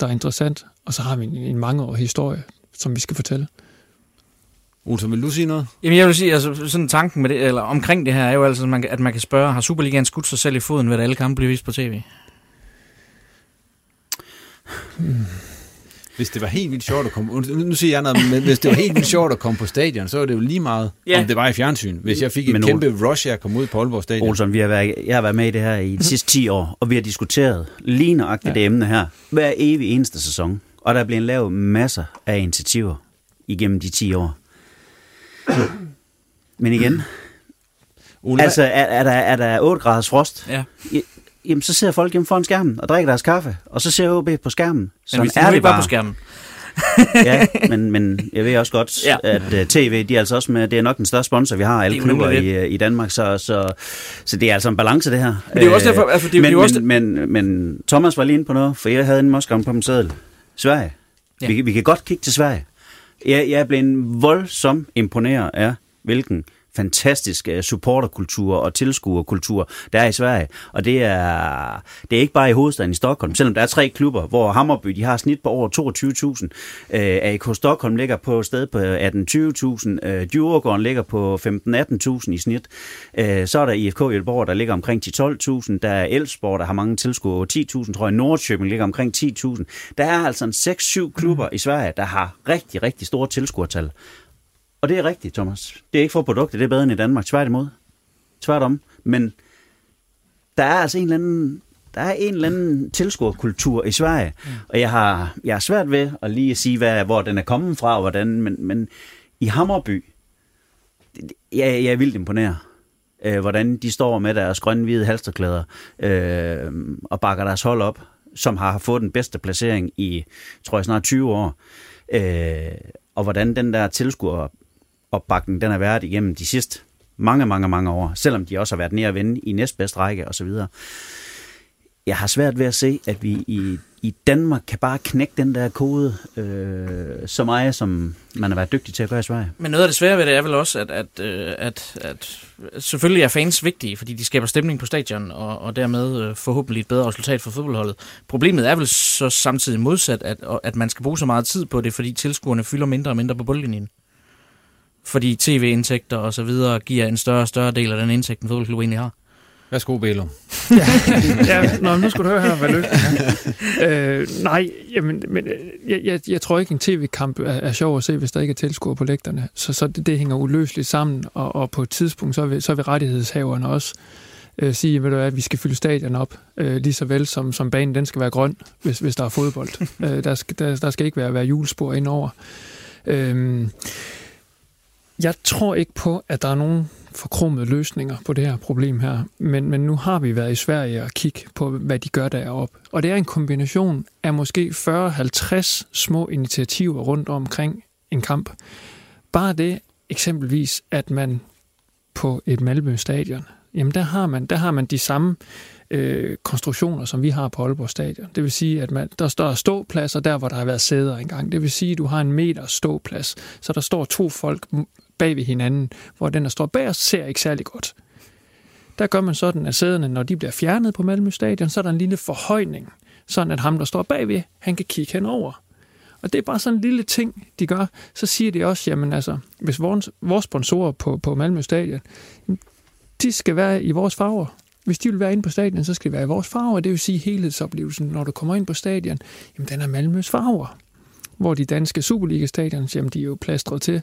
der er interessant, og så har vi en, en mangeårig historie, som vi skal fortælle. Olsen, vil du sige noget? Jamen jeg vil sige, altså sådan tanken med det, eller omkring det her, er jo altså, at man, at man kan spørge, har Superligaen skudt sig selv i foden ved, at alle kampe bliver vist på tv? Hmm. Hvis det var helt vildt sjovt at komme... Nu siger jeg noget, men hvis det var helt vildt sjovt at komme på stadion, så var det jo lige meget, ja. om det var i fjernsyn. Hvis jeg fik et men kæmpe Ol- rush at komme ud på Aalborg Stadion. Olsen, vi har været, jeg har været med i det her i de sidste 10 år, og vi har diskuteret lige nøjagtigt ja. det emne her. Hver evig eneste sæson. Og der er blevet lavet masser af initiativer igennem de 10 år. Men igen, Ole, altså er, er, der, er der 8 graders frost, ja. Jamen så sidder folk hjemme foran skærmen og drikker deres kaffe, og så ser OB på skærmen. Så er det bare på skærmen. ja, men, men jeg ved også godt, ja. at uh, tv, de er altså også med, det er nok den største sponsor, vi har, alle klubber i, øh, i Danmark, så, så, så det er altså en balance, det her. Men det er jo også derfor, altså, det, men, det er også men, men, men Thomas var lige inde på noget, for jeg havde en måske på min sædel. Sverige. Ja. Vi, vi kan godt kigge til Sverige. Jeg, jeg er blevet voldsomt imponeret af, hvilken fantastisk øh, supporterkultur og tilskuerkultur, der er i Sverige. Og det er, det er ikke bare i hovedstaden i Stockholm, selvom der er tre klubber, hvor Hammerby de har snit på over 22.000. Øh, AIK Stockholm ligger på sted på 18-20.000. Øh, Djurgården ligger på 15-18.000 i snit. Øh, så er der IFK Jølborg, der ligger omkring 10-12.000. Der er Elfsborg, der har mange tilskuere, 10.000 tror jeg. Nordkøbing ligger omkring 10.000. Der er altså en 6-7 klubber i Sverige, der har rigtig, rigtig store tilskuertal. Og det er rigtigt, Thomas. Det er ikke for produkter, det er bedre end i Danmark. Tværtimod. Tværtom. Men der er altså en eller anden, der er en eller anden tilskuerkultur i Sverige, mm. og jeg har, jeg har svært ved at lige sige, hvad, hvor den er kommet fra, og hvordan, men, men i Hammerby, jeg, jeg er vildt imponeret, øh, hvordan de står med deres grønne-hvide halsterklæder øh, og bakker deres hold op, som har fået den bedste placering i, tror jeg, snart 20 år. Øh, og hvordan den der tilskuer opbakning, den har været igennem de sidste mange, mange, mange år, selvom de også har været nede at vende i næstbedste række osv. Jeg har svært ved at se, at vi i, i Danmark kan bare knække den der kode øh, så meget, som man har været dygtig til at gøre i Sverige. Men noget af det svære ved det er vel også, at, at, øh, at, at selvfølgelig er fans vigtige, fordi de skaber stemning på stadion, og, og dermed øh, forhåbentlig et bedre resultat for fodboldholdet. Problemet er vel så samtidig modsat, at, at man skal bruge så meget tid på det, fordi tilskuerne fylder mindre og mindre på bundlinjen fordi tv-indtægter og så videre giver en større og større del af den indtægt, en fodboldklub egentlig har. Værsgo, Belo. ja, ja nå, nu skal du høre her, hvad løsningen er. øh, nej, jamen, men, øh, jeg, jeg, jeg tror ikke, en tv-kamp er, er sjov at se, hvis der ikke er tilskuer på lægterne. Så, så det, det hænger uløseligt sammen, og, og på et tidspunkt, så vil, så vil rettighedshaverne også øh, sige, ved du, at vi skal fylde stadion op, øh, lige så vel som, som banen den skal være grøn, hvis, hvis der er fodbold. øh, der, skal, der, der skal ikke være, være julespor indover. Øh, jeg tror ikke på, at der er nogen forkromede løsninger på det her problem her, men, men nu har vi været i Sverige og kigge på, hvad de gør deroppe. Og det er en kombination af måske 40-50 små initiativer rundt omkring en kamp. Bare det eksempelvis, at man på et Malmø stadion, jamen der har man, der har man de samme øh, konstruktioner, som vi har på Aalborg Stadion. Det vil sige, at man, der står ståpladser der, hvor der har været sæder engang. Det vil sige, at du har en meter ståplads, så der står to folk bag ved hinanden, hvor den, der står bag os, ser ikke særlig godt. Der gør man sådan, at sæderne, når de bliver fjernet på Malmø Stadion, så er der en lille forhøjning, sådan at ham, der står bagved, han kan kigge henover. Og det er bare sådan en lille ting, de gør. Så siger de også, jamen altså, hvis vores, vores sponsorer på, på Malmø Stadion, de skal være i vores farver. Hvis de vil være inde på stadion, så skal det være i vores farver. Det vil sige helhedsoplevelsen, når du kommer ind på stadion, jamen den er Malmøs farver. Hvor de danske Superliga-stadions, jamen de er jo plastret til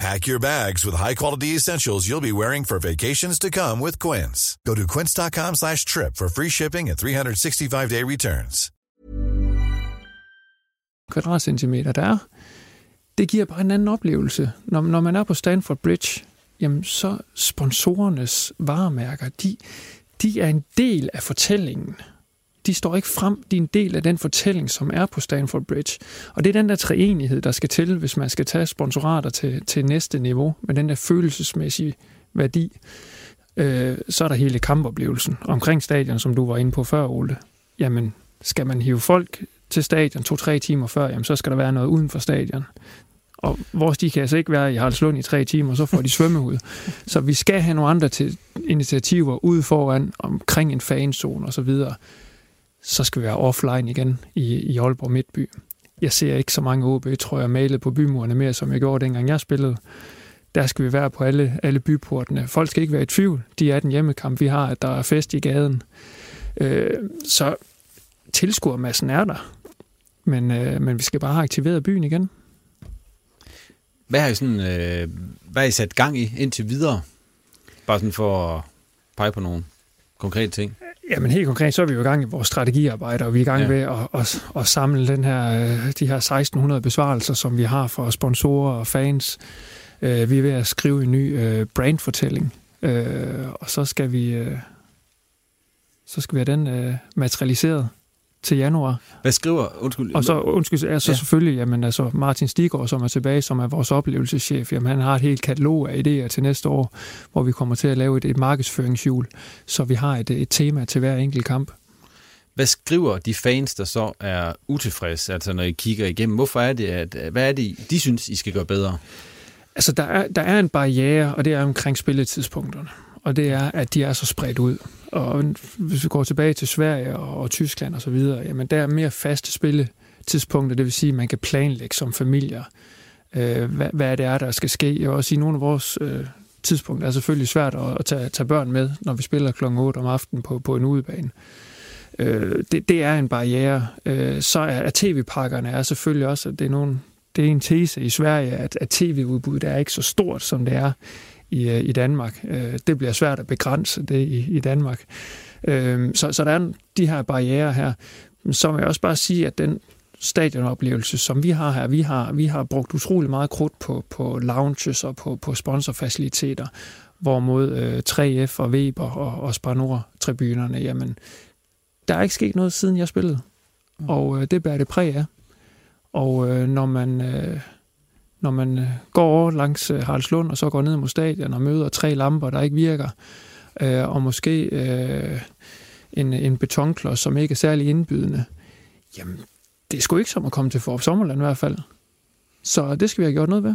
Pack your bags with high-quality essentials you'll be wearing for vacations to come with Quince. Go to quince.com slash trip for free shipping and 365-day returns. kvadratcentimeter, der er. Det giver bare en anden oplevelse. Når, når man er på Stanford Bridge, jamen så sponsorernes varemærker, de, de er en del af fortællingen. De står ikke frem, de er en del af den fortælling, som er på Stanford Bridge. Og det er den der treenighed, der skal til, hvis man skal tage sponsorater til, til næste niveau, med den der følelsesmæssige værdi. Øh, så er der hele kampoplevelsen omkring stadion, som du var inde på før, Ole. Jamen, skal man hive folk til stadion to-tre timer før, jamen, så skal der være noget uden for stadion. Og vores de kan altså ikke være i Haraldslund i tre timer, så får de svømmehud. Så vi skal have nogle andre til initiativer ude foran, omkring en fanzone og så skal vi være offline igen i, i Aalborg Midtby. Jeg ser ikke så mange OB, tror jeg, malet på bymurene mere, som jeg gjorde dengang jeg spillede. Der skal vi være på alle, alle byportene. Folk skal ikke være i tvivl. De er den hjemmekamp, vi har, at der er fest i gaden. Øh, så tilskuermassen er der. Men, øh, men vi skal bare have aktiveret byen igen. Hvad har I, sådan, øh, hvad har I sat gang i indtil videre? Bare sådan for at pege på nogle konkrete ting. Jamen helt konkret, så er vi jo i gang i vores strategiarbejde, og vi er i gang ja. med at, at, at samle den her, øh, de her 1600 besvarelser, som vi har for sponsorer og fans. Øh, vi er ved at skrive en ny øh, brandfortælling, og så skal vi, så skal vi have den materialiseret til januar. Hvad skriver, undskyld? Og så, undskyld, er så ja. selvfølgelig, jamen altså Martin Stigård, som er tilbage, som er vores oplevelseschef, jamen han har et helt katalog af idéer til næste år, hvor vi kommer til at lave et, et markedsføringshjul, så vi har et, et tema til hver enkelt kamp. Hvad skriver de fans, der så er utilfredse, altså når I kigger igennem? Hvorfor er det, at, hvad er det, de synes, I skal gøre bedre? Altså, der er, der er en barriere, og det er omkring spilletidspunkterne. Og det er, at de er så spredt ud. Og hvis vi går tilbage til Sverige og, og Tyskland osv., jamen der er mere faste spilletidspunkter, det vil sige, at man kan planlægge som familier, øh, hvad, hvad det er, der skal ske. Jeg vil også sige, at nogle af vores øh, tidspunkter er selvfølgelig svært at, at tage, tage børn med, når vi spiller kl. 8 om aftenen på, på en udebane. Øh, det, det er en barriere. Øh, så er, er tv-pakkerne er selvfølgelig også, at det er, nogle, det er en tese i Sverige, at, at tv-udbuddet er ikke så stort, som det er i, øh, i Danmark. Øh, det bliver svært at begrænse det i, i Danmark. Øh, så, så der er de her barriere her. Så vil jeg også bare sige, at den stadionoplevelse, som vi har her, vi har, vi har brugt utrolig meget krudt på, på lounges og på, på sponsorfaciliteter, hvorimod øh, 3F og Weber og, og Spanor-tribunerne, jamen, der er ikke sket noget, siden jeg spillede. Mm. Og øh, det bærer det præg af. Og øh, når man... Øh, når man øh, går over langs øh, Haraldslund og så går ned mod stadion og møder tre lamper, der ikke virker, øh, og måske øh, en, en betonklods, som ikke er særlig indbydende, jamen, det er sgu ikke som at komme til Forop Sommerland i hvert fald. Så det skal vi have gjort noget ved.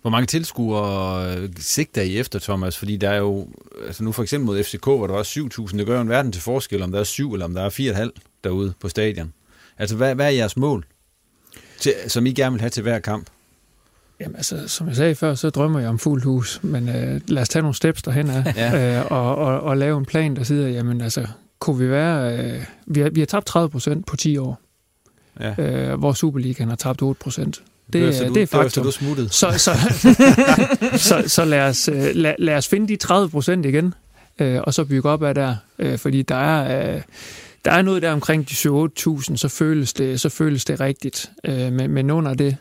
Hvor mange tilskuere øh, sigter I efter, Thomas? Fordi der er jo, altså nu for eksempel mod FCK, hvor der var 7.000, det gør jo en verden til forskel, om der er 7 eller om der er 4,5 derude på stadion. Altså, hvad, hvad er jeres mål? Til, som I gerne vil have til hver kamp? Jamen altså, som jeg sagde før, så drømmer jeg om fuldt hus, men øh, lad os tage nogle steps derhen af, ja. øh, og, og, og lave en plan, der siger, jamen altså, kunne vi være, øh, vi, har, vi har tabt 30 procent på 10 år, ja. øh, hvor Superligaen har tabt 8 procent. Det, du, det er faktum. Det du så, så, så, så lad, os, øh, lad, lad os finde de 30 procent igen, øh, og så bygge op af der, øh, fordi der er... Øh, der er noget der omkring de 7-8.000, så føles det, så føles det rigtigt. Øh, men, men under det,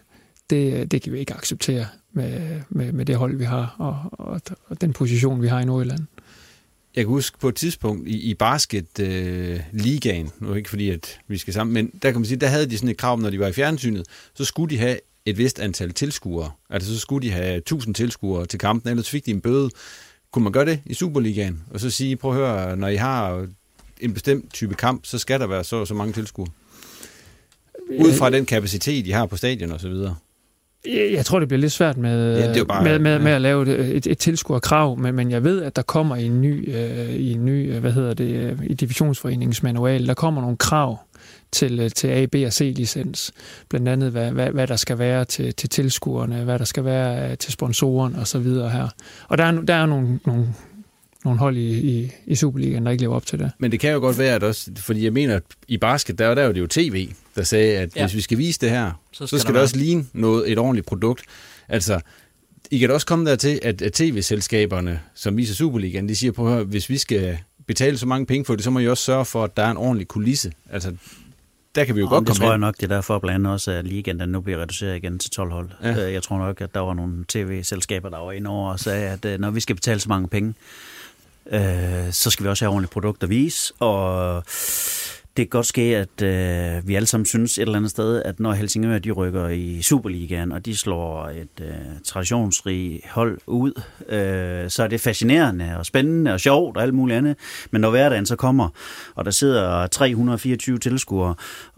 det, det kan vi ikke acceptere med, med, med det hold, vi har, og, og, og den position, vi har i Nordjylland. Jeg kan huske på et tidspunkt i, i basket-ligaen, øh, nu ikke fordi, at vi skal sammen, men der kan man sige, der havde de sådan et krav, når de var i fjernsynet, så skulle de have et vist antal tilskuere. Altså så skulle de have 1000 tilskuere til kampen, ellers fik de en bøde. Kunne man gøre det i Superligaen? Og så sige, prøv at høre, når I har en bestemt type kamp, så skal der være så så mange tilskuere. Ud fra den kapacitet, de har på stadion og så videre. Jeg tror, det bliver lidt svært med, ja, det bare, med, med, ja. med at lave et, et, et tilskuerkrav, men, men jeg ved, at der kommer en ny, øh, i en ny, øh, hvad hedder det, øh, i divisionsforeningens manual, der kommer nogle krav til, øh, til A, B og C-licens. Blandt andet, hvad, hvad, hvad der skal være til, til tilskuerne, hvad der skal være til sponsoren og så videre her. Og der er, der er nogle, nogle, nogle hold i, i, i Superligaen, der ikke lever op til det. Men det kan jo godt være, at også, fordi jeg mener, at i basket, der, der er det jo tv, der sagde, at ja. hvis vi skal vise det her, så skal, så skal det også ligne noget, et ordentligt produkt. Altså, I kan da også komme der til, at, at tv-selskaberne, som viser Superligaen, de siger på, at hvis vi skal betale så mange penge for det, så må I også sørge for, at der er en ordentlig kulisse. Altså, der kan vi jo og godt det komme tror jeg nok, det er derfor blandt andet også, at ligaen den nu bliver reduceret igen til 12 hold. Ja. Øh, jeg tror nok, at der var nogle tv-selskaber, der var inde over og sagde, at øh, når vi skal betale så mange penge, øh, så skal vi også have ordentligt produkt at vise, og det kan godt ske, at øh, vi alle sammen synes et eller andet sted, at når Helsingør de rykker i Superligaen, og de slår et øh, traditionsrigt hold ud, øh, så er det fascinerende og spændende og sjovt og alt muligt andet. Men når hverdagen så kommer, og der sidder 324 tilskuere,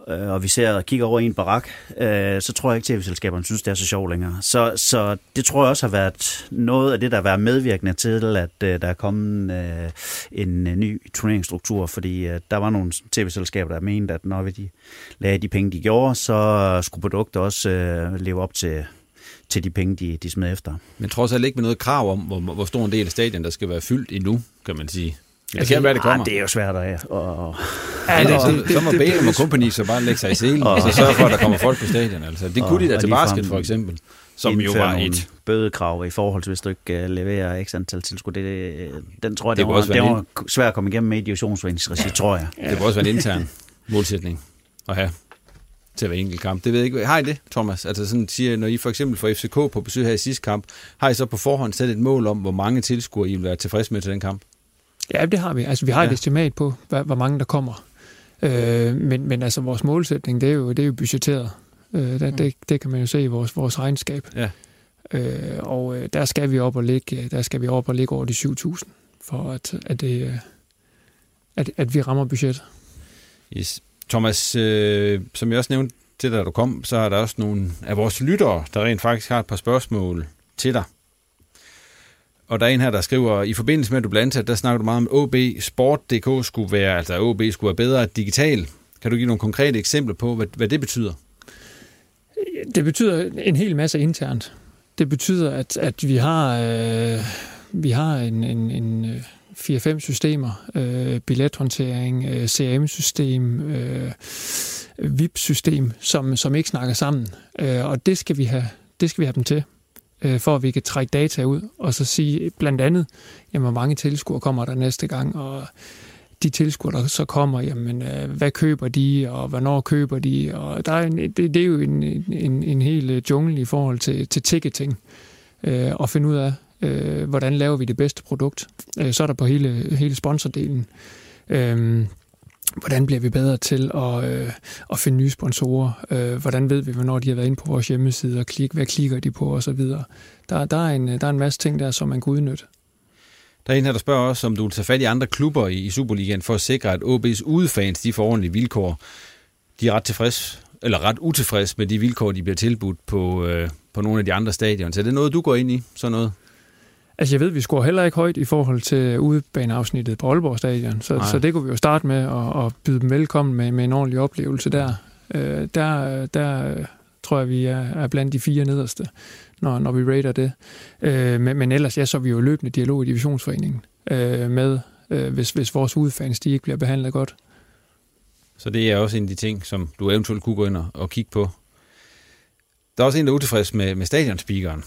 Øh, og vi ser og kigger over i en barak, øh, så tror jeg ikke, at tv-selskaberne synes, det er så sjovt længere. Så, så det tror jeg også har været noget af det, der har været medvirkende til, at øh, der er kommet øh, en øh, ny turneringsstruktur, fordi øh, der var nogle tv-selskaber, der mente, at når vi de lagde de penge, de gjorde, så skulle produkter også øh, leve op til til de penge, de, de smed efter. Men trods alt ikke med noget krav om, hvor, hvor stor en del af stadion, der skal være fyldt endnu, kan man sige. Det altså, kan være, det kommer. Ah, det er jo svært at... Og, ja, det, så, så må Bærum og Company så bare lægge sig i selen, og så sørge for, at der kommer folk på stadion. Altså. Det kunne de da til basket, for eksempel. Som jo var et bødekrav i forhold til, hvis du ikke uh, leverer x antal tilskud. Det, den tror jeg, det, det, var, det var svært at komme igennem med i divisionsforeningsregi, tror jeg. Ja. Det var også være en intern målsætning at have til hver enkelt kamp. Det ved jeg ikke. Har I det, Thomas? Altså sådan siger, når I for eksempel får FCK på besøg her i sidste kamp, har I så på forhånd sat et mål om, hvor mange tilskuere I vil være tilfreds med til den kamp? Ja, det har vi. Altså, vi har ja. et estimat på, hvad, hvor mange der kommer. Øh, men, men altså, vores målsætning, det er jo, det er jo budgetteret. Øh, det, mm. det, det kan man jo se i vores, vores regnskab. Ja. Øh, og øh, der skal vi op og ligge, der skal vi op og ligge over de 7.000, for at, at, det, øh, at, at vi rammer budget. Yes. Thomas, øh, som jeg også nævnte til da du kom, så er der også nogle af vores lyttere, der rent faktisk har et par spørgsmål til dig. Og der er en her, der skriver, i forbindelse med, at du blev ansat, der snakker du meget om, at OB Sport.dk skulle være, altså OB skulle være bedre digital. Kan du give nogle konkrete eksempler på, hvad, hvad det betyder? Det betyder en hel masse internt. Det betyder, at, at vi har, øh, vi har en, en, en 4-5 systemer. Øh, billethåndtering, øh, CRM-system, øh, VIP-system, som, som ikke snakker sammen. Øh, og det skal vi have, det skal vi have dem til øh, for at vi kan trække data ud, og så sige blandt andet, jamen, hvor mange tilskuere kommer der næste gang, og de tilskuere, der så kommer, jamen, øh, hvad køber de, og hvornår køber de, og der er en, det, det er jo en, en, en hel øh, jungle i forhold til, til ticketing, øh, og finde ud af, øh, hvordan laver vi det bedste produkt. Øh, så er der på hele, hele sponsordelen. Øh, Hvordan bliver vi bedre til at, øh, at finde nye sponsorer? Øh, hvordan ved vi, hvornår de har været inde på vores hjemmeside, og klik, hvad klikker de på osv.? Der, der, er en, der er en masse ting der, som man kan udnytte. Der er en her, der spørger også, om du vil tage fat i andre klubber i, Superligaen for at sikre, at OB's udefans de får ordentlige vilkår. De er ret tilfreds, eller ret utilfreds med de vilkår, de bliver tilbudt på, øh, på nogle af de andre stadioner. Så er det noget, du går ind i? Sådan noget? Altså, jeg ved, vi scorer heller ikke højt i forhold til udebaneafsnittet på Aalborg Stadion, så, så det kunne vi jo starte med at, at byde dem velkommen med, med en ordentlig oplevelse der. Øh, der, der tror jeg, vi er, er blandt de fire nederste, når, når vi rater det. Øh, men, men ellers, ja, så er vi jo løbende dialog i divisionsforeningen øh, med, øh, hvis, hvis vores udfans de ikke bliver behandlet godt. Så det er også en af de ting, som du eventuelt kunne gå ind og, og kigge på. Der er også en, der er utilfreds med, med stadionspeakeren.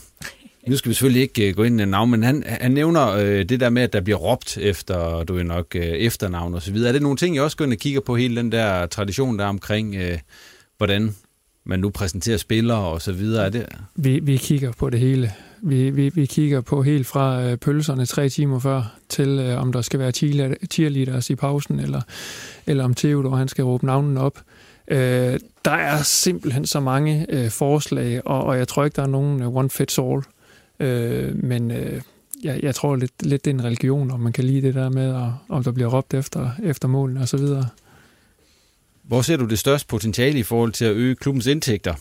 Nu skal vi selvfølgelig ikke øh, gå ind i navn, men han, han nævner øh, det der med, at der bliver råbt efter, du er nok, øh, efternavn og så videre. Er det nogle ting, I også går ind og kigger på, hele den der tradition der omkring, øh, hvordan man nu præsenterer spillere og så videre? Er det? Vi, vi kigger på det hele. Vi, vi, vi kigger på helt fra øh, pølserne tre timer før, til øh, om der skal være cheerleaders i pausen, eller, eller om Theodor han skal råbe navnen op. Øh, der er simpelthen så mange øh, forslag, og, og jeg tror ikke, der er nogen øh, one fits all. Øh, men øh, jeg, jeg tror lidt, lidt, det er en religion, om man kan lide det der med, at, om der bliver råbt efter, efter målene og så videre. Hvor ser du det største potentiale i forhold til at øge klubbens indtægter?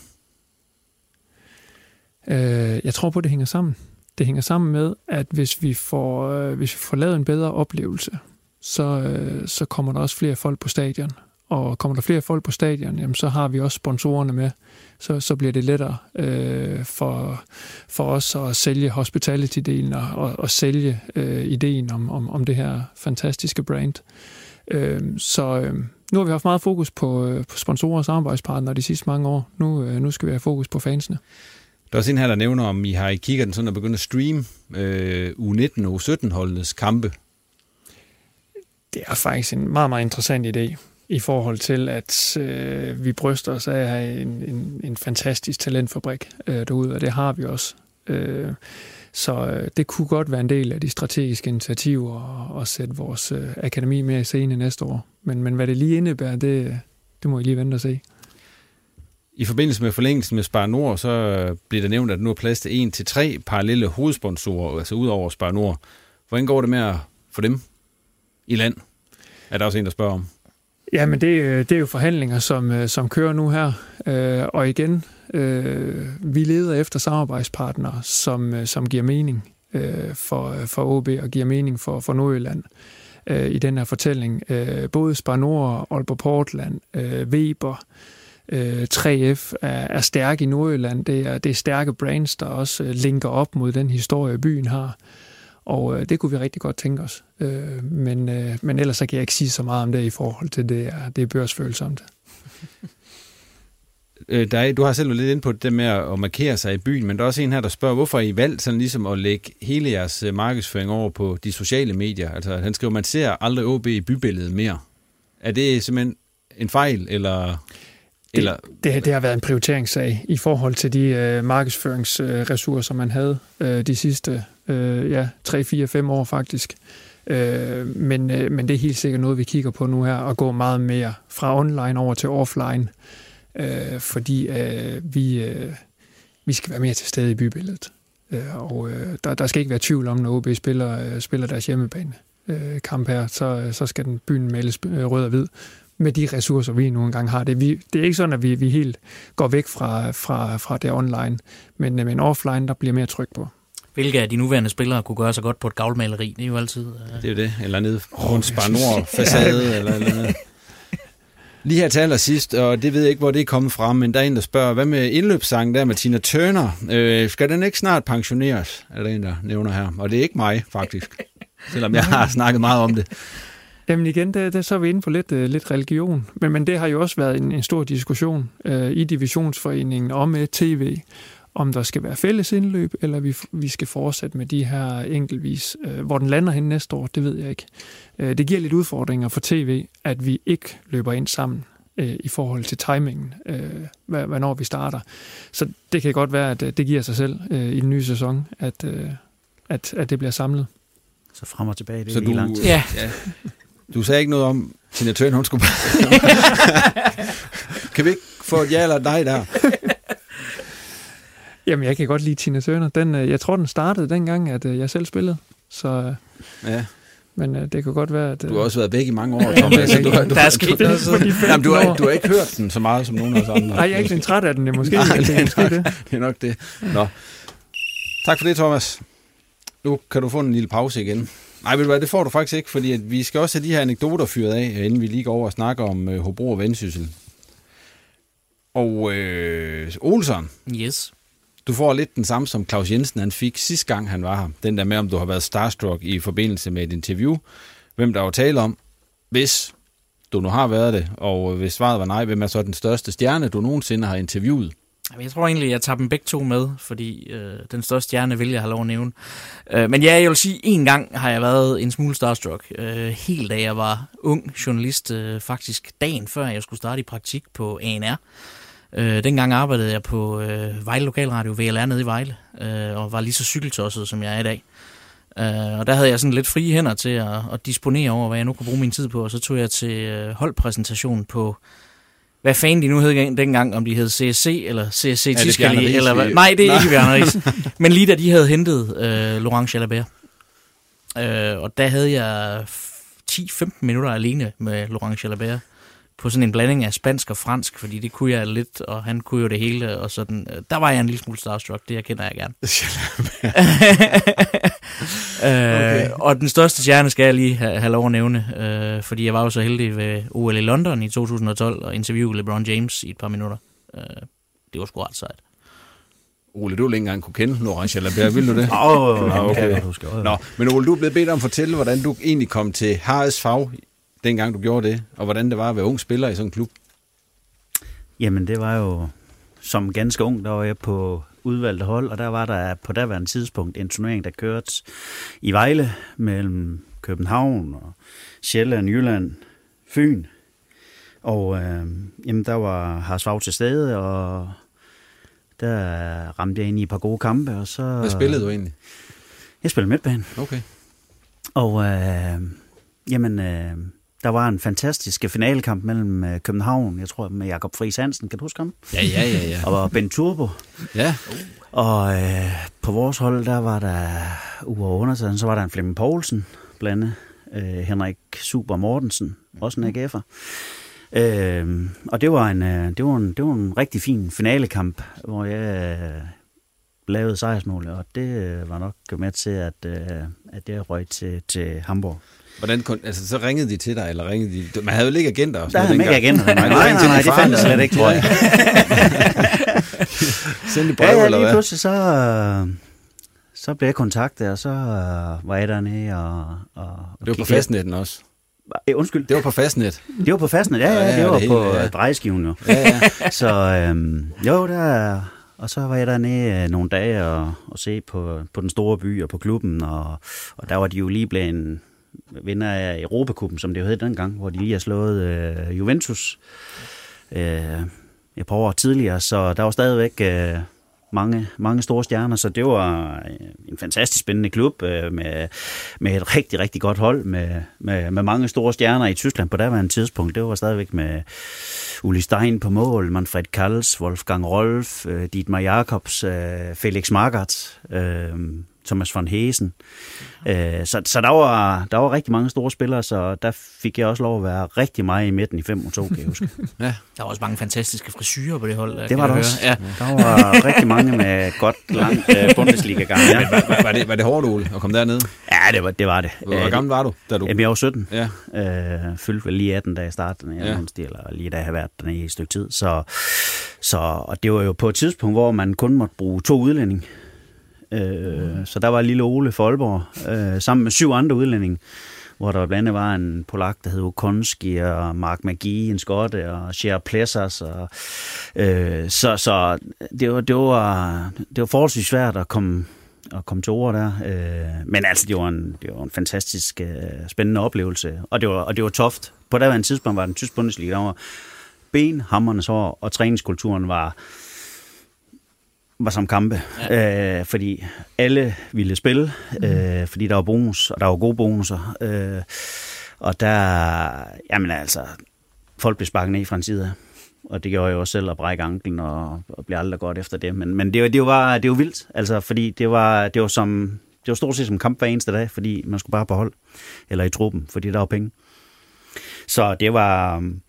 Øh, jeg tror på, at det hænger sammen. Det hænger sammen med, at hvis vi får, øh, hvis vi får lavet en bedre oplevelse, så, øh, så kommer der også flere folk på stadion. Og kommer der flere folk på stadion, jamen, så har vi også sponsorerne med. Så, så bliver det lettere øh, for, for os at sælge hospitality-delen og, og, og sælge øh, ideen om, om, om det her fantastiske brand. Øh, så øh, nu har vi haft meget fokus på, øh, på sponsorer og samarbejdspartnere de sidste mange år. Nu, øh, nu skal vi have fokus på fansene. Der er også en her, der nævner, om I har i kigger den sådan at begynde at streame øh, U19 og U17-holdenes kampe. Det er faktisk en meget, meget interessant idé i forhold til, at øh, vi bryster os af at have en, en, en fantastisk talentfabrik øh, derude, og det har vi også. Øh, så øh, det kunne godt være en del af de strategiske initiativer at sætte vores øh, akademi mere i scene næste år. Men, men hvad det lige indebærer, det, det må I lige vente og se. I forbindelse med forlængelsen med Spar Nord, så bliver der nævnt, at nu er plads til en til tre parallelle hovedsponsorer, altså ud over Spar Nord. Hvordan går det med at få dem i land? Er der også en, der spørger om? Ja, men det, øh, det er jo forhandlinger, som, øh, som kører nu her. Øh, og igen, øh, vi leder efter samarbejdspartnere, som, øh, som giver mening øh, for, for OB og giver mening for, for Nordjylland øh, i den her fortælling. Øh, både Spar Nord, Aalborg Portland, øh, Weber, øh, 3F er, er stærke i Nordjylland. Det er, det er stærke brands, der også linker op mod den historie, byen har. Og øh, det kunne vi rigtig godt tænke os. Øh, men, øh, men ellers så kan jeg ikke sige så meget om det i forhold til det, er, det er børsfølsomt. øh, der er, du har selv lidt ind på det med at markere sig i byen, men der er også en her, der spørger, hvorfor I valgt sådan ligesom at lægge hele jeres øh, markedsføring over på de sociale medier? Altså, han skriver, man ser aldrig OB i bybilledet mere. Er det simpelthen en fejl, eller... Eller... Det, det, det har været en prioriteringssag i forhold til de øh, markedsføringsressourcer, man havde øh, de sidste øh, ja, 3, 4, 5 år faktisk. Øh, men, øh, men det er helt sikkert noget, vi kigger på nu her, og gå meget mere fra online over til offline, øh, fordi øh, vi, øh, vi skal være mere til stede i bybilledet. Øh, og øh, der, der skal ikke være tvivl om, når OB spiller, øh, spiller deres hjemmebane øh, kamp her, så, øh, så skal den byen males øh, rød og hvid med de ressourcer, vi nu engang har. Det, vi, det er ikke sådan, at vi, vi helt går væk fra, fra, fra det online, men, øh, men offline, der bliver mere tryk på. Hvilke af de nuværende spillere kunne gøre sig godt på et gavlmaleri? Det er jo altid... Uh... Det er jo det. Eller nede på en Spar facade ja. eller, eller noget. Lige her til allersidst, og det ved jeg ikke, hvor det er kommet fra, men der er en, der spørger, hvad med indløbssangen der med Tina Turner? Øh, skal den ikke snart pensioneres? Er der en, der nævner her. Og det er ikke mig, faktisk. Selvom jeg har snakket meget om det. Jamen igen, det, det så er vi inde på lidt, uh, lidt religion. Men, men det har jo også været en, en stor diskussion uh, i divisionsforeningen og med tv, om der skal være fælles indløb, eller vi, vi skal fortsætte med de her enkeltvis. Uh, hvor den lander hen næste år, det ved jeg ikke. Uh, det giver lidt udfordringer for tv, at vi ikke løber ind sammen uh, i forhold til timingen, hvornår vi starter. Så det kan godt være, at det giver sig selv i den nye sæson, at, at, at det bliver samlet. Så frem og tilbage, det er så lige du, langt. Ja. ja. Du sagde ikke noget om, Tina Turner, hun skulle Kan vi ikke få et ja eller et nej der? Jamen, jeg kan godt lide Tina Turner. Den, jeg tror, den startede dengang, at jeg selv spillede. Så, ja. Men uh, det kan godt være, at... Uh... Du har også været væk i mange år, Thomas. du, du, der er sket noget. Jamen, du, har, du har ikke hørt den så meget som nogen af os andre. Nej, jeg er ikke træt af den. Det er måske, Nej, det, det, er måske nok, det. det er nok det. Nå. Tak for det, Thomas. Nu kan du få en lille pause igen. Nej, ved du hvad, det får du faktisk ikke, fordi at vi skal også have de her anekdoter fyret af, inden vi lige går over og snakker om øh, Hobro og Vendsyssel. Og øh, Olsen. Yes. Du får lidt den samme, som Claus Jensen han fik sidste gang, han var her. Den der med, om du har været starstruck i forbindelse med et interview. Hvem der var tale om, hvis du nu har været det, og hvis svaret var nej, hvem er så den største stjerne, du nogensinde har interviewet? Jeg tror egentlig, jeg tager dem begge to med, fordi øh, den største stjerne vil jeg have lov at nævne. Øh, men ja, jeg vil sige, en gang har jeg været en smule starstruck. Øh, helt da jeg var ung journalist, øh, faktisk dagen før jeg skulle starte i praktik på ANR. Øh, dengang arbejdede jeg på øh, Vejle Lokalradio, VLR nede i Vejle, øh, og var lige så cykeltosset, som jeg er i dag. Øh, og der havde jeg sådan lidt frie hænder til at, at disponere over, hvad jeg nu kunne bruge min tid på, og så tog jeg til øh, holdpræsentation på hvad fanden de nu hed dengang, om de hed CSC eller CSC Tiskali, eller hvad. Nej, det er ikke Bjarne Ries. Men lige da de havde hentet øh, Laurent Jalabert, øh, og der havde jeg 10-15 minutter alene med Laurent Jalabert på sådan en blanding af spansk og fransk, fordi det kunne jeg lidt, og han kunne jo det hele, og sådan. Der var jeg en lille smule starstruck, det jeg kender jeg gerne. okay. øh, og den største stjerne skal jeg lige have, have lov at nævne, øh, fordi jeg var jo så heldig ved OL i London i 2012 og interviewe LeBron James i et par minutter. Øh, det var sgu ret sejt. Ole, du ville ikke engang kunne kende Laurent Jalabert, vil du det? Åh, oh, Nå, okay. Nå, men Ole, du er blevet bedt om at fortælle, hvordan du egentlig kom til Fag, dengang du gjorde det, og hvordan det var at være ung spiller i sådan en klub. Jamen, det var jo som ganske ung, der var jeg på udvalgte hold, og der var der på daværende tidspunkt en turnering, der kørte i Vejle mellem København og Sjælland, Jylland, Fyn. Og øh, jamen, der var Harsvag til stede, og der ramte jeg ind i et par gode kampe. Og så, Hvad spillede du egentlig? Jeg spillede midtbane. Okay. Og øh, jamen, øh, der var en fantastisk finalekamp mellem øh, København, jeg tror med Jakob Friis Hansen, kan du huske ham? Ja, ja, ja. ja. Og Ben Turbo. Ja. Og øh, på vores hold, der var der uger under, så var der en Flemming Poulsen, blandt andet øh, Henrik Super Mortensen, også en AGF'er. Øh, og det var, en, øh, det, var en, det var en rigtig fin finalekamp, hvor jeg øh, lavede sejrsmål, og det øh, var nok med til, at, øh, at jeg røg til, til Hamburg. Hvordan kun, altså, så ringede de til dig, eller ringede de... Man havde jo ikke agenter og Der sådan havde man ikke agenter. Nej, nej, nej, det fandt jeg slet ikke, tror jeg. Sendte brev, ja, ja, eller lige hvad? pludselig så, øh, så blev jeg kontaktet, og så øh, var jeg dernede og... og og Det var på fastnetten også. Eh, undskyld. Det var på fastnet. Det var på fastnet, ja, Ja, ja, ja, det var det på hele, ja. ja. drejeskiven jo. Ja, Så øhm, jo, der, og så var jeg dernede nogle dage og, og se på, på den store by og på klubben, og, og der var de jo lige blevet vinder af Europacupen, som det jo hed dengang, hvor de lige har slået øh, Juventus øh, et par år tidligere, så der var stadigvæk øh, mange, mange store stjerner, så det var øh, en fantastisk spændende klub øh, med, med et rigtig, rigtig godt hold, med, med, med mange store stjerner i Tyskland på daværende tidspunkt. Det var stadigvæk med Uli Stein på mål, Manfred Kals, Wolfgang Rolf, øh, Dietmar Jacobs, øh, Felix Magath, øh, Thomas von Hesen. Øh, så så der, var, der var rigtig mange store spillere, så der fik jeg også lov at være rigtig meget i midten i 5 og 2, kan jeg huske. ja. Der var også mange fantastiske frisyrer på det hold. Det var jeg der også. Ja. Der var rigtig mange med godt, langt øh, Bundesliga-gang. Ja. Men var, var, det, var det hårdt, Ole, at komme derned? Ja, det var det. Var det. Hvor gammel var du, da du... Jamen, jeg var 17. Ja. Øh, fyldte vel lige 18, da jeg startede, ja. eller lige da jeg havde været dernede i et stykke tid. Så, så, og det var jo på et tidspunkt, hvor man kun måtte bruge to udlændinge. Øh, så der var lille Ole Folborg øh, sammen med syv andre udlændinge, hvor der blandt andet var en polak, der hed Okonski, og Mark Magi, en skotte, og Cher Plessers. Og, øh, så så det, var, det, var, det var forholdsvis svært at komme, at komme til ord der. Øh, men altså, det var en, det var en fantastisk øh, spændende oplevelse, og det var, og det var toft. På det tidspunkt var den tysk Bundesliga, der var ben, hammernes hår, og træningskulturen var var som kampe, ja. øh, fordi alle ville spille, øh, fordi der var bonus, og der var gode bonusser. Øh, og der, jamen altså, folk blev sparket ned fra en side af. Og det gjorde jeg også selv at brække anklen og, og blev aldrig godt efter det. Men, men det, var- det, var, det var vildt, altså, fordi det var, det var som, det var stort set som kamp hver eneste dag, fordi man skulle bare på hold, eller i truppen, fordi der var penge. Så det var um,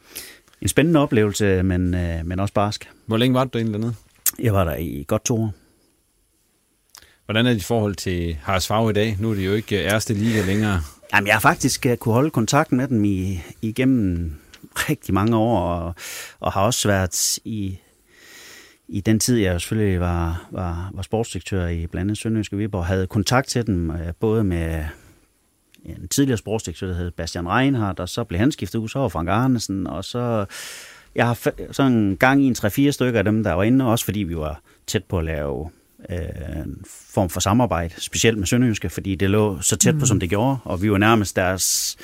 en spændende oplevelse, men, øh, men også barsk. Hvor længe var du egentlig dernede? Jeg var der i godt to år. Hvordan er dit forhold til Haralds Fag i dag? Nu er det jo ikke ærste liga længere. Jamen, jeg har faktisk uh, kunne holde kontakten med dem i, igennem rigtig mange år, og, og har også været i, i den tid, jeg selvfølgelig var, var, var sportsdirektør i blandt andet Sønderjyske Viborg, havde kontakt til dem, uh, både med en tidligere sportsdirektør, der hed Bastian Reinhardt, og så blev han skiftet ud, så var Frank Arnesen, og så... Jeg har sådan en gang i en 3-4 stykker af dem, der var inde, også fordi vi var tæt på at lave øh, en form for samarbejde, specielt med Sønderjyske, fordi det lå så tæt på, Mm. som det gjorde, og vi var nærmest deres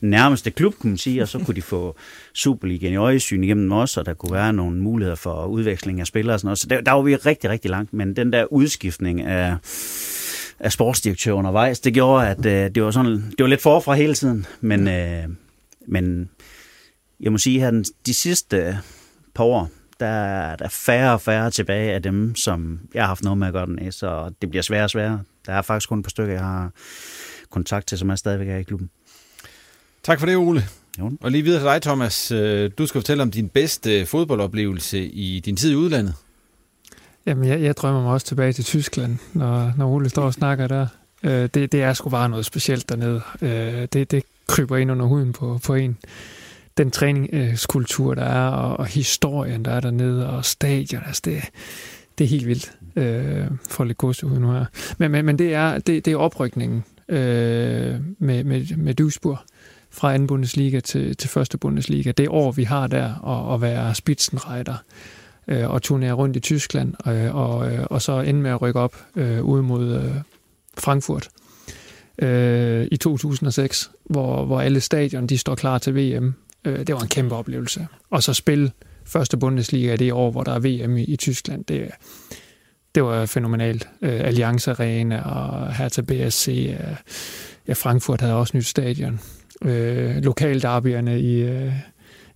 nærmeste klub, kunne man sige, og så kunne de få Superligaen i øjesyn igennem os, og der kunne være nogle muligheder for udveksling af spillere og sådan noget. Så der, der var vi rigtig, rigtig langt, men den der udskiftning af, af sportsdirektør undervejs, det gjorde, at øh, det var sådan, det var lidt forfra hele tiden, men, øh, men jeg må sige, at de sidste par år, der er der færre og færre tilbage af dem, som jeg har haft noget med at gøre den af, så det bliver sværere og sværere. Der er faktisk kun et par stykker, jeg har kontakt til, som er stadigvæk er i klubben. Tak for det, Ole. Jo. Og lige videre til dig, Thomas. Øh, Du skal fortælle om din bedste fodboldoplevelse i din tid i udlandet. Jamen, jeg, jeg drømmer mig også tilbage til Tyskland, når, når Ole står og snakker der. Øh, det, det er sgu bare noget specielt dernede. Øh, det, det kryber ind under huden på, på en. Den træningskultur, der er, og, og historien, der er dernede, og stadion, altså det, det er helt vildt. Øh, for lidt ud nu her. Men, men, men det, er, det, det er oprykningen øh, med, med, med Duisburg fra anden Bundesliga til, til første Bundesliga. Det år, vi har der, at, at være Spitzenreiter øh, og turnere rundt i Tyskland, øh, og, øh, og så ende med at rykke op øh, ud mod øh, Frankfurt øh, i 2006, hvor, hvor alle stadion de står klar til VM. Øh, det var en kæmpe oplevelse. Og så spille første Bundesliga det år, hvor der er VM i, i Tyskland, det, det var fænomenalt. Øh, Allianz Arena og Hertha BSC, øh, ja, Frankfurt havde også nyt stadion. Øh, lokalderbyerne i, øh,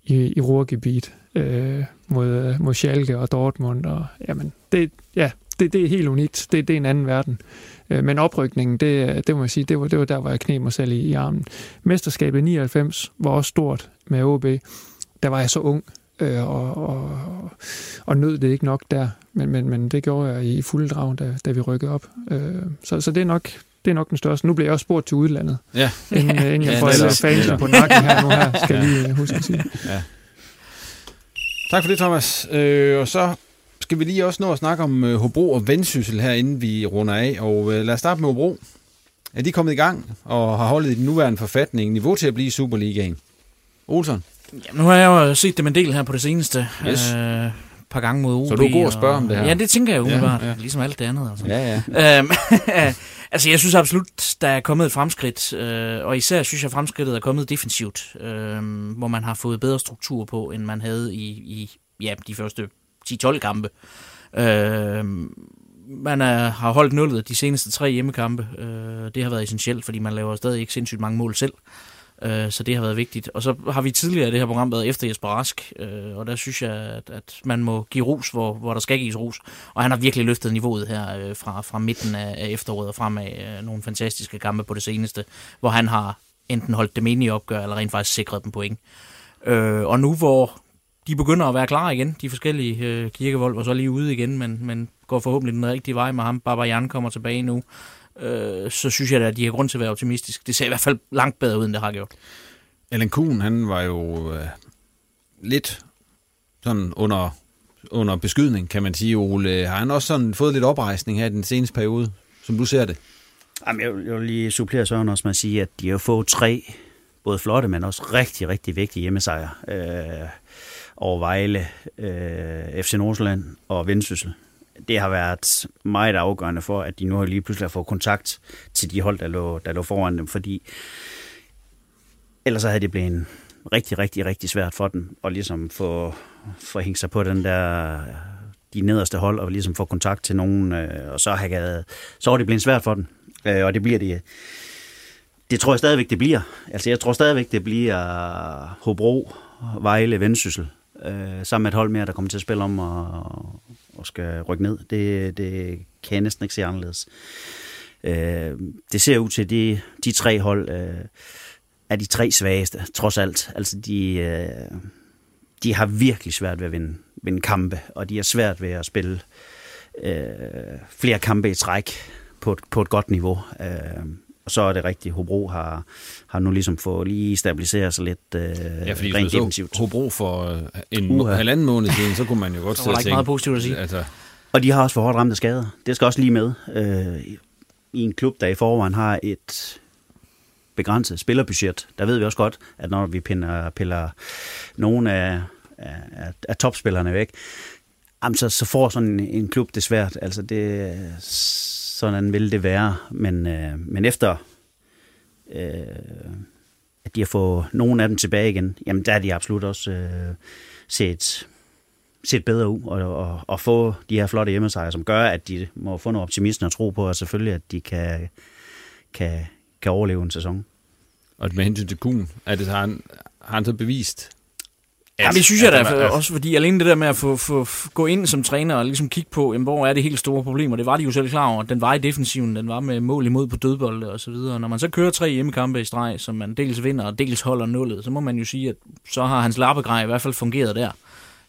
i, i Ruhrgebiet øh, mod, mod Schalke og Dortmund. Og, jamen, det, ja, det, det er helt unikt. Det, det er en anden verden. Øh, men oprykningen, det, det må jeg sige, det var, det var der, hvor jeg knep mig selv i, i armen. Mesterskabet 99 var også stort med OB. Der var jeg så ung, øh, og, og, og nød det ikke nok der. Men, men, men det gjorde jeg i fuld drag, da, da vi rykkede op. Øh, så, så det er nok det er nok den største. Nu bliver jeg også spurgt til udlandet. Ja. Inden, inden jeg ja, får alle fansen på nakken her nu her, skal jeg lige huske at sige. Ja. Tak for det, Thomas. Øh, og så skal vi lige også nå at snakke om øh, Hobro og Vendsyssel her, inden vi runder af. Og øh, lad os starte med Hobro. Er de kommet i gang og har holdet i den nuværende forfatning niveau til at blive Superligaen? Olsen? Ja, nu har jeg jo set dem en del her på det seneste. Yes. Øh, par gange mod OB. Så du er god at spørge og, om det her? Ja, det tænker jeg umiddelbart. Ja, ja. Ligesom alt det andet. Altså. Ja, ja. Øhm, altså, jeg synes absolut, der er kommet et fremskridt. Øh, og især synes jeg, fremskridtet er kommet defensivt. Øh, hvor man har fået bedre struktur på, end man havde i, i ja, de første 10-12 kampe. Øh, man er, har holdt nullet de seneste tre hjemmekampe. Øh, det har været essentielt, fordi man laver stadig ikke sindssygt mange mål selv. Øh, så det har været vigtigt. Og så har vi tidligere i det her program været efter Jesper Rask, øh, og der synes jeg, at, at man må give ros, hvor, hvor der skal gives ros. Og han har virkelig løftet niveauet her øh, fra, fra midten af, af efteråret og fremad. Øh, nogle fantastiske kampe på det seneste, hvor han har enten holdt dem inde i opgør, eller rent faktisk sikret dem point. Øh, og nu hvor de begynder at være klar igen, de forskellige øh, kirkevold var så lige ude igen, men, men går forhåbentlig den rigtige vej med ham. Baba Jan kommer tilbage nu øh, så synes jeg at de har grund til at være optimistisk. Det ser i hvert fald langt bedre ud, end det har gjort. Allan Kuhn, han var jo øh, lidt sådan under, under beskydning, kan man sige, Ole. Har han også sådan fået lidt oprejsning her i den seneste periode, som du ser det? Jamen, jeg, vil, jeg vil lige supplere Søren også med at sige, at de har fået tre både flotte, men også rigtig, rigtig vigtige hjemmesejre øh, over Vejle, øh, FC Nordsjælland og Vendsyssel det har været meget afgørende for, at de nu har lige pludselig fået kontakt til de hold, der lå, der lå foran dem, fordi ellers så havde det blevet rigtig, rigtig, rigtig svært for dem at ligesom få, få hængt sig på den der de nederste hold og ligesom få kontakt til nogen, øh, og så, har, så var det blevet svært for dem. Øh, og det bliver det, det tror jeg stadigvæk, det bliver. Altså jeg tror stadigvæk, det bliver Hobro, Vejle, Vendsyssel, øh, sammen med et hold mere, der kommer til at spille om og, og skal rykke ned. Det, det kan jeg næsten ikke se anderledes. Øh, det ser ud til, at de, de tre hold øh, er de tre svageste, trods alt. Altså, de, øh, de har virkelig svært ved at vinde, vinde kampe, og de har svært ved at spille øh, flere kampe i træk på et, på et godt niveau. Øh, og så er det rigtigt, Hobro har, har nu ligesom fået lige stabiliseret sig lidt øh, ja, fordi rent defensivt. Hobro for øh, en uh-huh. halvanden måned siden, så kunne man jo godt sidde og tænke... meget positivt at sige. Altså. Og de har også for hårdt ramt af skader. Det skal også lige med. Øh, I en klub, der i forvejen har et begrænset spillerbudget, der ved vi også godt, at når vi piller, piller nogle af, af, af topspillerne væk, jamen så, så får sådan en, en klub det svært. Altså det, sådan vil det være. Men, øh, men efter øh, at de har fået nogle af dem tilbage igen, jamen der er de absolut også øh, set, set bedre ud og, og, og få de her flotte hjemmesejre, som gør, at de må få noget optimisme og tro på, og selvfølgelig, at de kan, kan, kan overleve en sæson. Og med hensyn til Kuhn, er det, har, han, har han så bevist, Ja, det synes jeg da også, fordi alene det der med at få, få, gå ind som træner og ligesom kigge på, jamen, hvor er det helt store problemer, det var de jo selv klar over. Den var i defensiven, den var med mål imod på dødbolde og så videre. Når man så kører tre hjemmekampe i streg, som man dels vinder og dels holder nullet, så må man jo sige, at så har hans lappegrej i hvert fald fungeret der.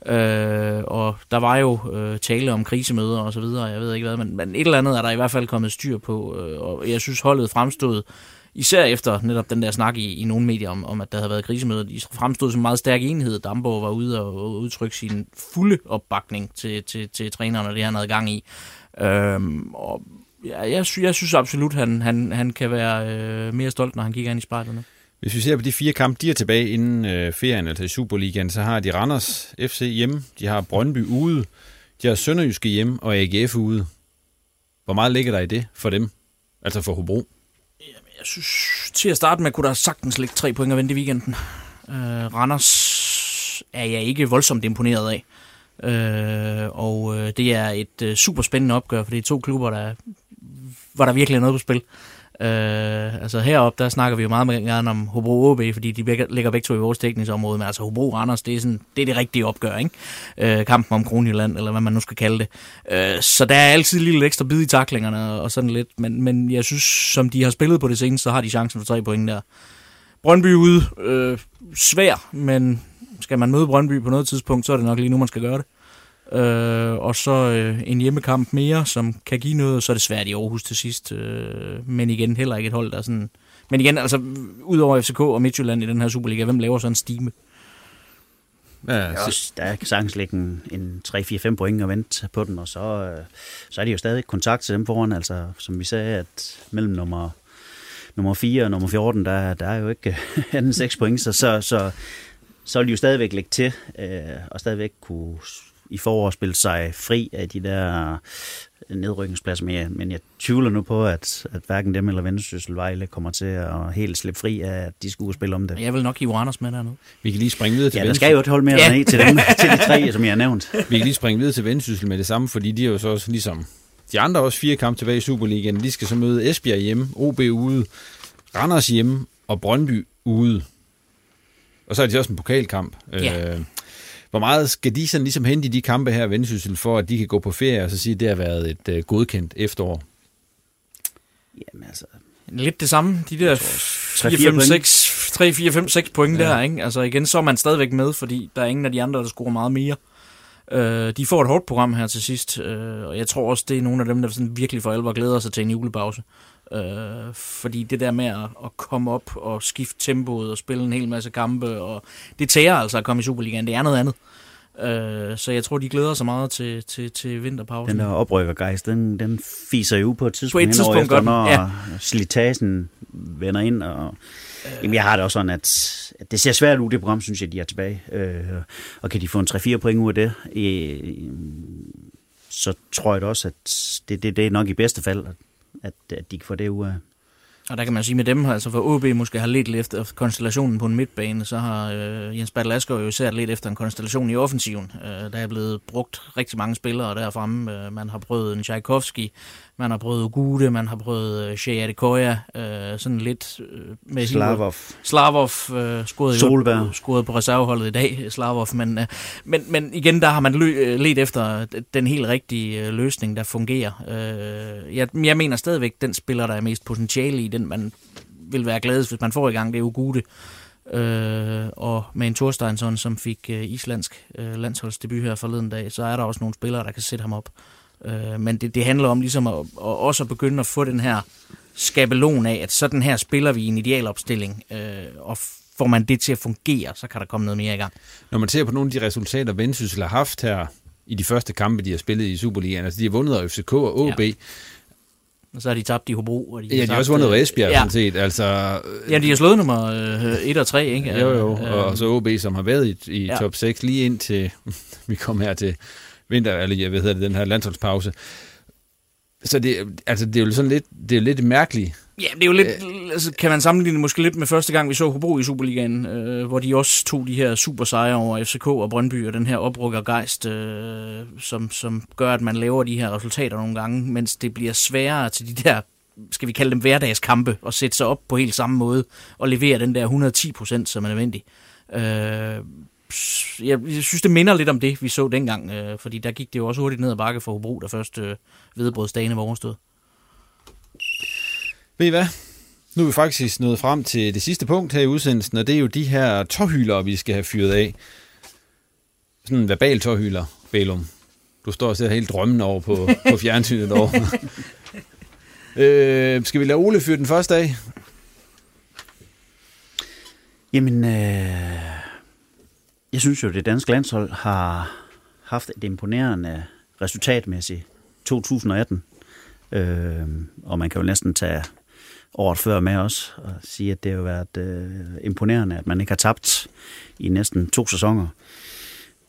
Øh, og der var jo øh, tale om krisemøder og så videre, jeg ved ikke hvad, men, men et eller andet er der i hvert fald kommet styr på, øh, og jeg synes holdet fremstod, især efter netop den der snak i, i nogle medier om, om, at der havde været krisemøder, de fremstod som en meget stærk enhed. Damborg var ude og, udtrykke sin fulde opbakning til, til, til træneren og det, han havde gang i. Øhm, og ja, jeg, sy- jeg synes absolut, han, han, han kan være øh, mere stolt, når han kigger ind i spejlet nu. Hvis vi ser på de fire kampe, de er tilbage inden øh, ferien, altså i Superligaen, så har de Randers FC hjemme, de har Brøndby ude, de har Sønderjyske hjemme og AGF ude. Hvor meget ligger der i det for dem? Altså for Hobro? Jeg synes, til at starte med, kunne der sagtens ligge tre point at vente i weekenden. Øh, Randers er jeg ikke voldsomt imponeret af. Øh, og øh, det er et øh, super spændende opgør, for det er to klubber, der, hvor der virkelig er noget på spil. Øh, altså heroppe, der snakker vi jo meget gerne om Hobro OB, fordi de ligger begge to i vores tekningsområde, men altså Hobro Randers, det er, sådan, det er det rigtige opgør, ikke? Øh, kampen om Kronjylland, eller hvad man nu skal kalde det. Øh, så der er altid lidt ekstra bid i taklingerne og sådan lidt, men, men jeg synes, som de har spillet på det seneste, så har de chancen for tre point der. Brøndby ude, øh, svær, men skal man møde Brøndby på noget tidspunkt, så er det nok lige nu, man skal gøre det. Øh, og så øh, en hjemmekamp mere, som kan give noget, så er det svært i Aarhus til sidst. Øh, men igen, heller ikke et hold, der er sådan... Men igen, altså, udover FCK og Midtjylland i den her Superliga, hvem laver sådan en stime? Ja, så... Der kan sagtens ligge en, en 3-4-5 point og vente på den, og så, øh, så er de jo stadig kontakt til dem foran. Altså, som vi sagde, at mellem nummer, nummer 4 og nummer 14, der, der er jo ikke anden 6 point, så, så, så, så vil de jo stadigvæk lægge til, øh, og stadigvæk kunne i foråret spille sig fri af de der nedrykningspladser, men jeg, men jeg tvivler nu på, at, at hverken dem eller Vendsyssel Vejle kommer til at helt slippe fri af, at de skulle spille om det. Jeg vil nok give Randers med der nu. Vi kan lige springe videre til Ja, der skal jo et hold mere ja. ned til, dem, til de tre, som jeg har nævnt. Vi kan lige springe videre til Vendsyssel med det samme, fordi de er jo så også ligesom de andre også fire kampe tilbage i Superligaen. De skal så møde Esbjerg hjemme, OB ude, Randers hjemme og Brøndby ude. Og så er det også en pokalkamp. Ja. Øh, hvor meget skal de sådan ligesom hente i de kampe her, Vendsyssel, for at de kan gå på ferie og så sige, at det har været et uh, godkendt efterår? Jamen altså... Lidt det samme. De der 3, 4, 5, 6 point ja. der, ikke? Altså igen, så er man stadigvæk med, fordi der er ingen af de andre, der scorer meget mere. Uh, de får et hårdt program her til sidst, uh, og jeg tror også, det er nogle af dem, der sådan virkelig for alvor glæder sig til en julepause. Uh, fordi det der med at, at komme op og skifte tempoet og spille en hel masse kampe, og det tærer altså at komme i Superligaen, det er noget andet. Uh, så jeg tror, de glæder sig meget til, til, til vinterpausen. Den der oprykkergejst, den, den fiser jo på et tidspunkt, på et tidspunkt efter, når ja. slitagen vender ind. Og, øh. Jamen, jeg har det også sådan, at, at det ser svært ud, det program, synes jeg, de er tilbage. Øh, og kan de få en 3-4 point ud af det, øh, så tror jeg da også, at det, det, det er nok i bedste fald, at, at de kan få det ud af. Og der kan man sige med dem, altså for OB måske har lidt efter konstellationen på en midtbane, så har øh, Jens Bertel Asger jo især lidt efter en konstellation i offensiven. Øh, der er blevet brugt rigtig mange spillere derfremme. Øh, man har prøvet en Tchaikovsky, man har prøvet Gude, man har prøvet øh, Shea Adekoya, øh, sådan lidt øh, med Slavov. Slavov øh, scorede, Solberg. jo, scorede på reserveholdet i dag, Slavov, men, øh, men, men igen, der har man lø, øh, let efter den helt rigtige øh, løsning, der fungerer. Øh, jeg, jeg mener stadigvæk, den spiller, der er mest potentiale i, den man vil være glad, hvis man får i gang, det er Ugude. Øh, og med en Thorsteinsson, som fik øh, islandsk øh, landsholdsdebut her forleden dag, så er der også nogle spillere, der kan sætte ham op. Øh, men det, det handler om ligesom at, at også at begynde at få den her skabelon af, at sådan her spiller vi i en idealopstilling, øh, og får man det til at fungere, så kan der komme noget mere i gang. Når man ser på nogle af de resultater, Vendsyssel har haft her i de første kampe, de har spillet i Superligaen, altså de har vundet af FCK og OB, ja. Og så har de tabt i Hobro. Og de ja, de har også vundet af Esbjerg, ja. sådan set. Altså, ja, de har slået nummer 1 og 3, ikke? Jo, jo, og, og så OB, som har været i, i ja. top 6 lige ind til, vi kom her til vinter, eller jeg ved det, den her landsholdspause. Så det, altså, det er jo sådan lidt, det er lidt mærkeligt. Ja, det er jo lidt, altså, kan man sammenligne måske lidt med første gang, vi så Hobro i Superligaen, øh, hvor de også tog de her super sejre over FCK og Brøndby, og den her oprykkergejst, øh, som, som gør, at man laver de her resultater nogle gange, mens det bliver sværere til de der, skal vi kalde dem hverdagskampe, at sætte sig op på helt samme måde, og levere den der 110 procent, som er nødvendig. Øh, jeg, jeg synes, det minder lidt om det, vi så dengang, øh, fordi der gik det jo også hurtigt ned ad bakke for Hobro, der først øh, hvedebrødsdagene var overstået. Ved I hvad? Nu er vi faktisk nået frem til det sidste punkt her i udsendelsen, og det er jo de her tårhylere, vi skal have fyret af. Sådan en verbal tårhylder, Bælum. Du står og ser helt drømmende over på, på fjernsynet derovre. øh, skal vi lade Ole fyre den første dag? Jamen, øh, jeg synes jo, det danske landshold har haft et imponerende resultatmæssigt 2018. Øh, og man kan jo næsten tage året før med os og sige, at det har været øh, imponerende, at man ikke har tabt i næsten to sæsoner.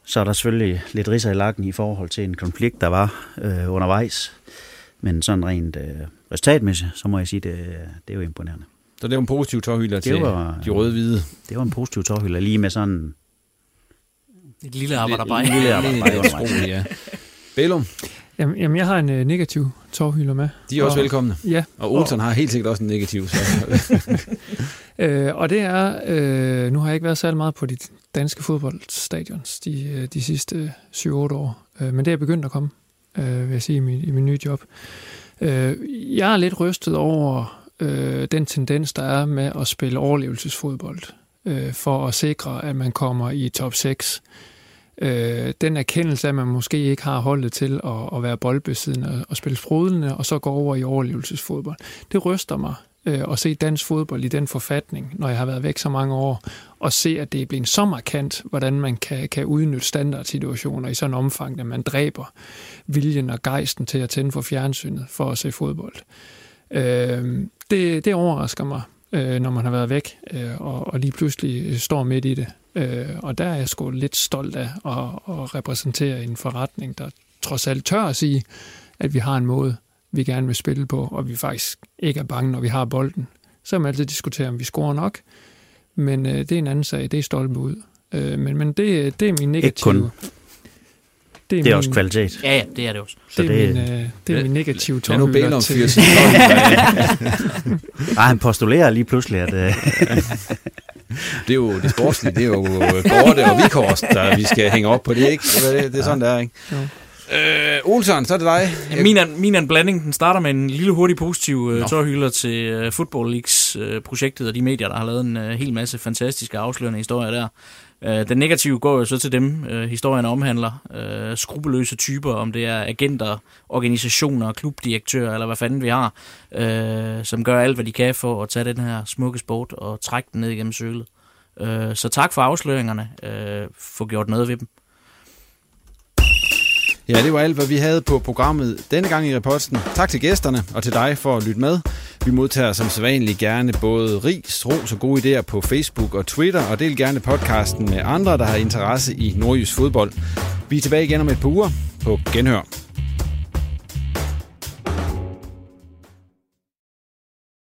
Så er der selvfølgelig lidt riser i lakken i forhold til en konflikt, der var øh, undervejs. Men sådan rent øh, resultatmæssigt, så må jeg sige, det, det er jo imponerende. Så det var en positiv tårhylder til var, de røde-hvide? Det var en positiv tårhylder, lige med sådan... Et lille arbejderbej. Et lille arbejderbej, ja. Bellum? Jamen, jamen, jeg har en øh, negativ tårhylder med. De er også og, velkomne. Ja. Og Olsen og, har helt sikkert også en negativ. Så. øh, og det er, øh, nu har jeg ikke været særlig meget på de danske fodboldstadions de, øh, de sidste 7-8 år, øh, men det er begyndt at komme, øh, vil jeg sige, i min, i min nye job. Øh, jeg er lidt rystet over øh, den tendens, der er med at spille overlevelsesfodbold, øh, for at sikre, at man kommer i top 6 øh, den erkendelse, at man måske ikke har holdet til at, at være boldbesiddende og spille frodende, og så gå over i overlevelsesfodbold. Det ryster mig øh, at se dansk fodbold i den forfatning, når jeg har været væk så mange år, og se, at det er blevet så markant, hvordan man kan, kan udnytte standardsituationer i sådan en omfang, at man dræber viljen og gejsten til at tænde for fjernsynet for at se fodbold. Øh, det, det overrasker mig, øh, når man har været væk, øh, og, og lige pludselig står midt i det. Øh, og der er jeg sgu lidt stolt af at, at repræsentere en forretning, der trods alt tør at sige, at vi har en måde, vi gerne vil spille på, og vi faktisk ikke er bange, når vi har bolden. Så kan man altid diskutere, om vi scorer nok, men øh, det er en anden sag, det er stolt ud. Øh, men men det, det er min negative... Ikke kun. Det er, det er min, også kvalitet. Ja, ja, det er det også. Så det, er min, øh, det er min negative ja, nu til... Nej, han postulerer lige pludselig, at... Øh... det er jo det sportslige, det er jo Gorte og Vikhorst, der vi skal hænge op på det, ikke? Det, det er sådan, der er, ikke? Jo. Øh, Olsen, så er det dig. Min, er, min er en blanding. Den starter med en lille hurtig positiv uh, tårhylder til uh, Football Leagues uh, projektet og de medier, der har lavet en uh, hel masse fantastiske afslørende historier der. Øh, den negative går jo så til dem, øh, historien omhandler. Uh, skrupelløse typer, om det er agenter, organisationer, klubdirektører, eller hvad fanden vi har, som gør alt, hvad de kan for at tage den her smukke sport og trække den ned igennem sølet. Så tak for afsløringerne. Få gjort noget ved dem. Ja, det var alt, hvad vi havde på programmet denne gang i reposten. Tak til gæsterne og til dig for at lytte med. Vi modtager som sædvanligt gerne både ris, ros og gode idéer på Facebook og Twitter, og del gerne podcasten med andre, der har interesse i nordjysk fodbold. Vi er tilbage igen om et par uger på Genhør.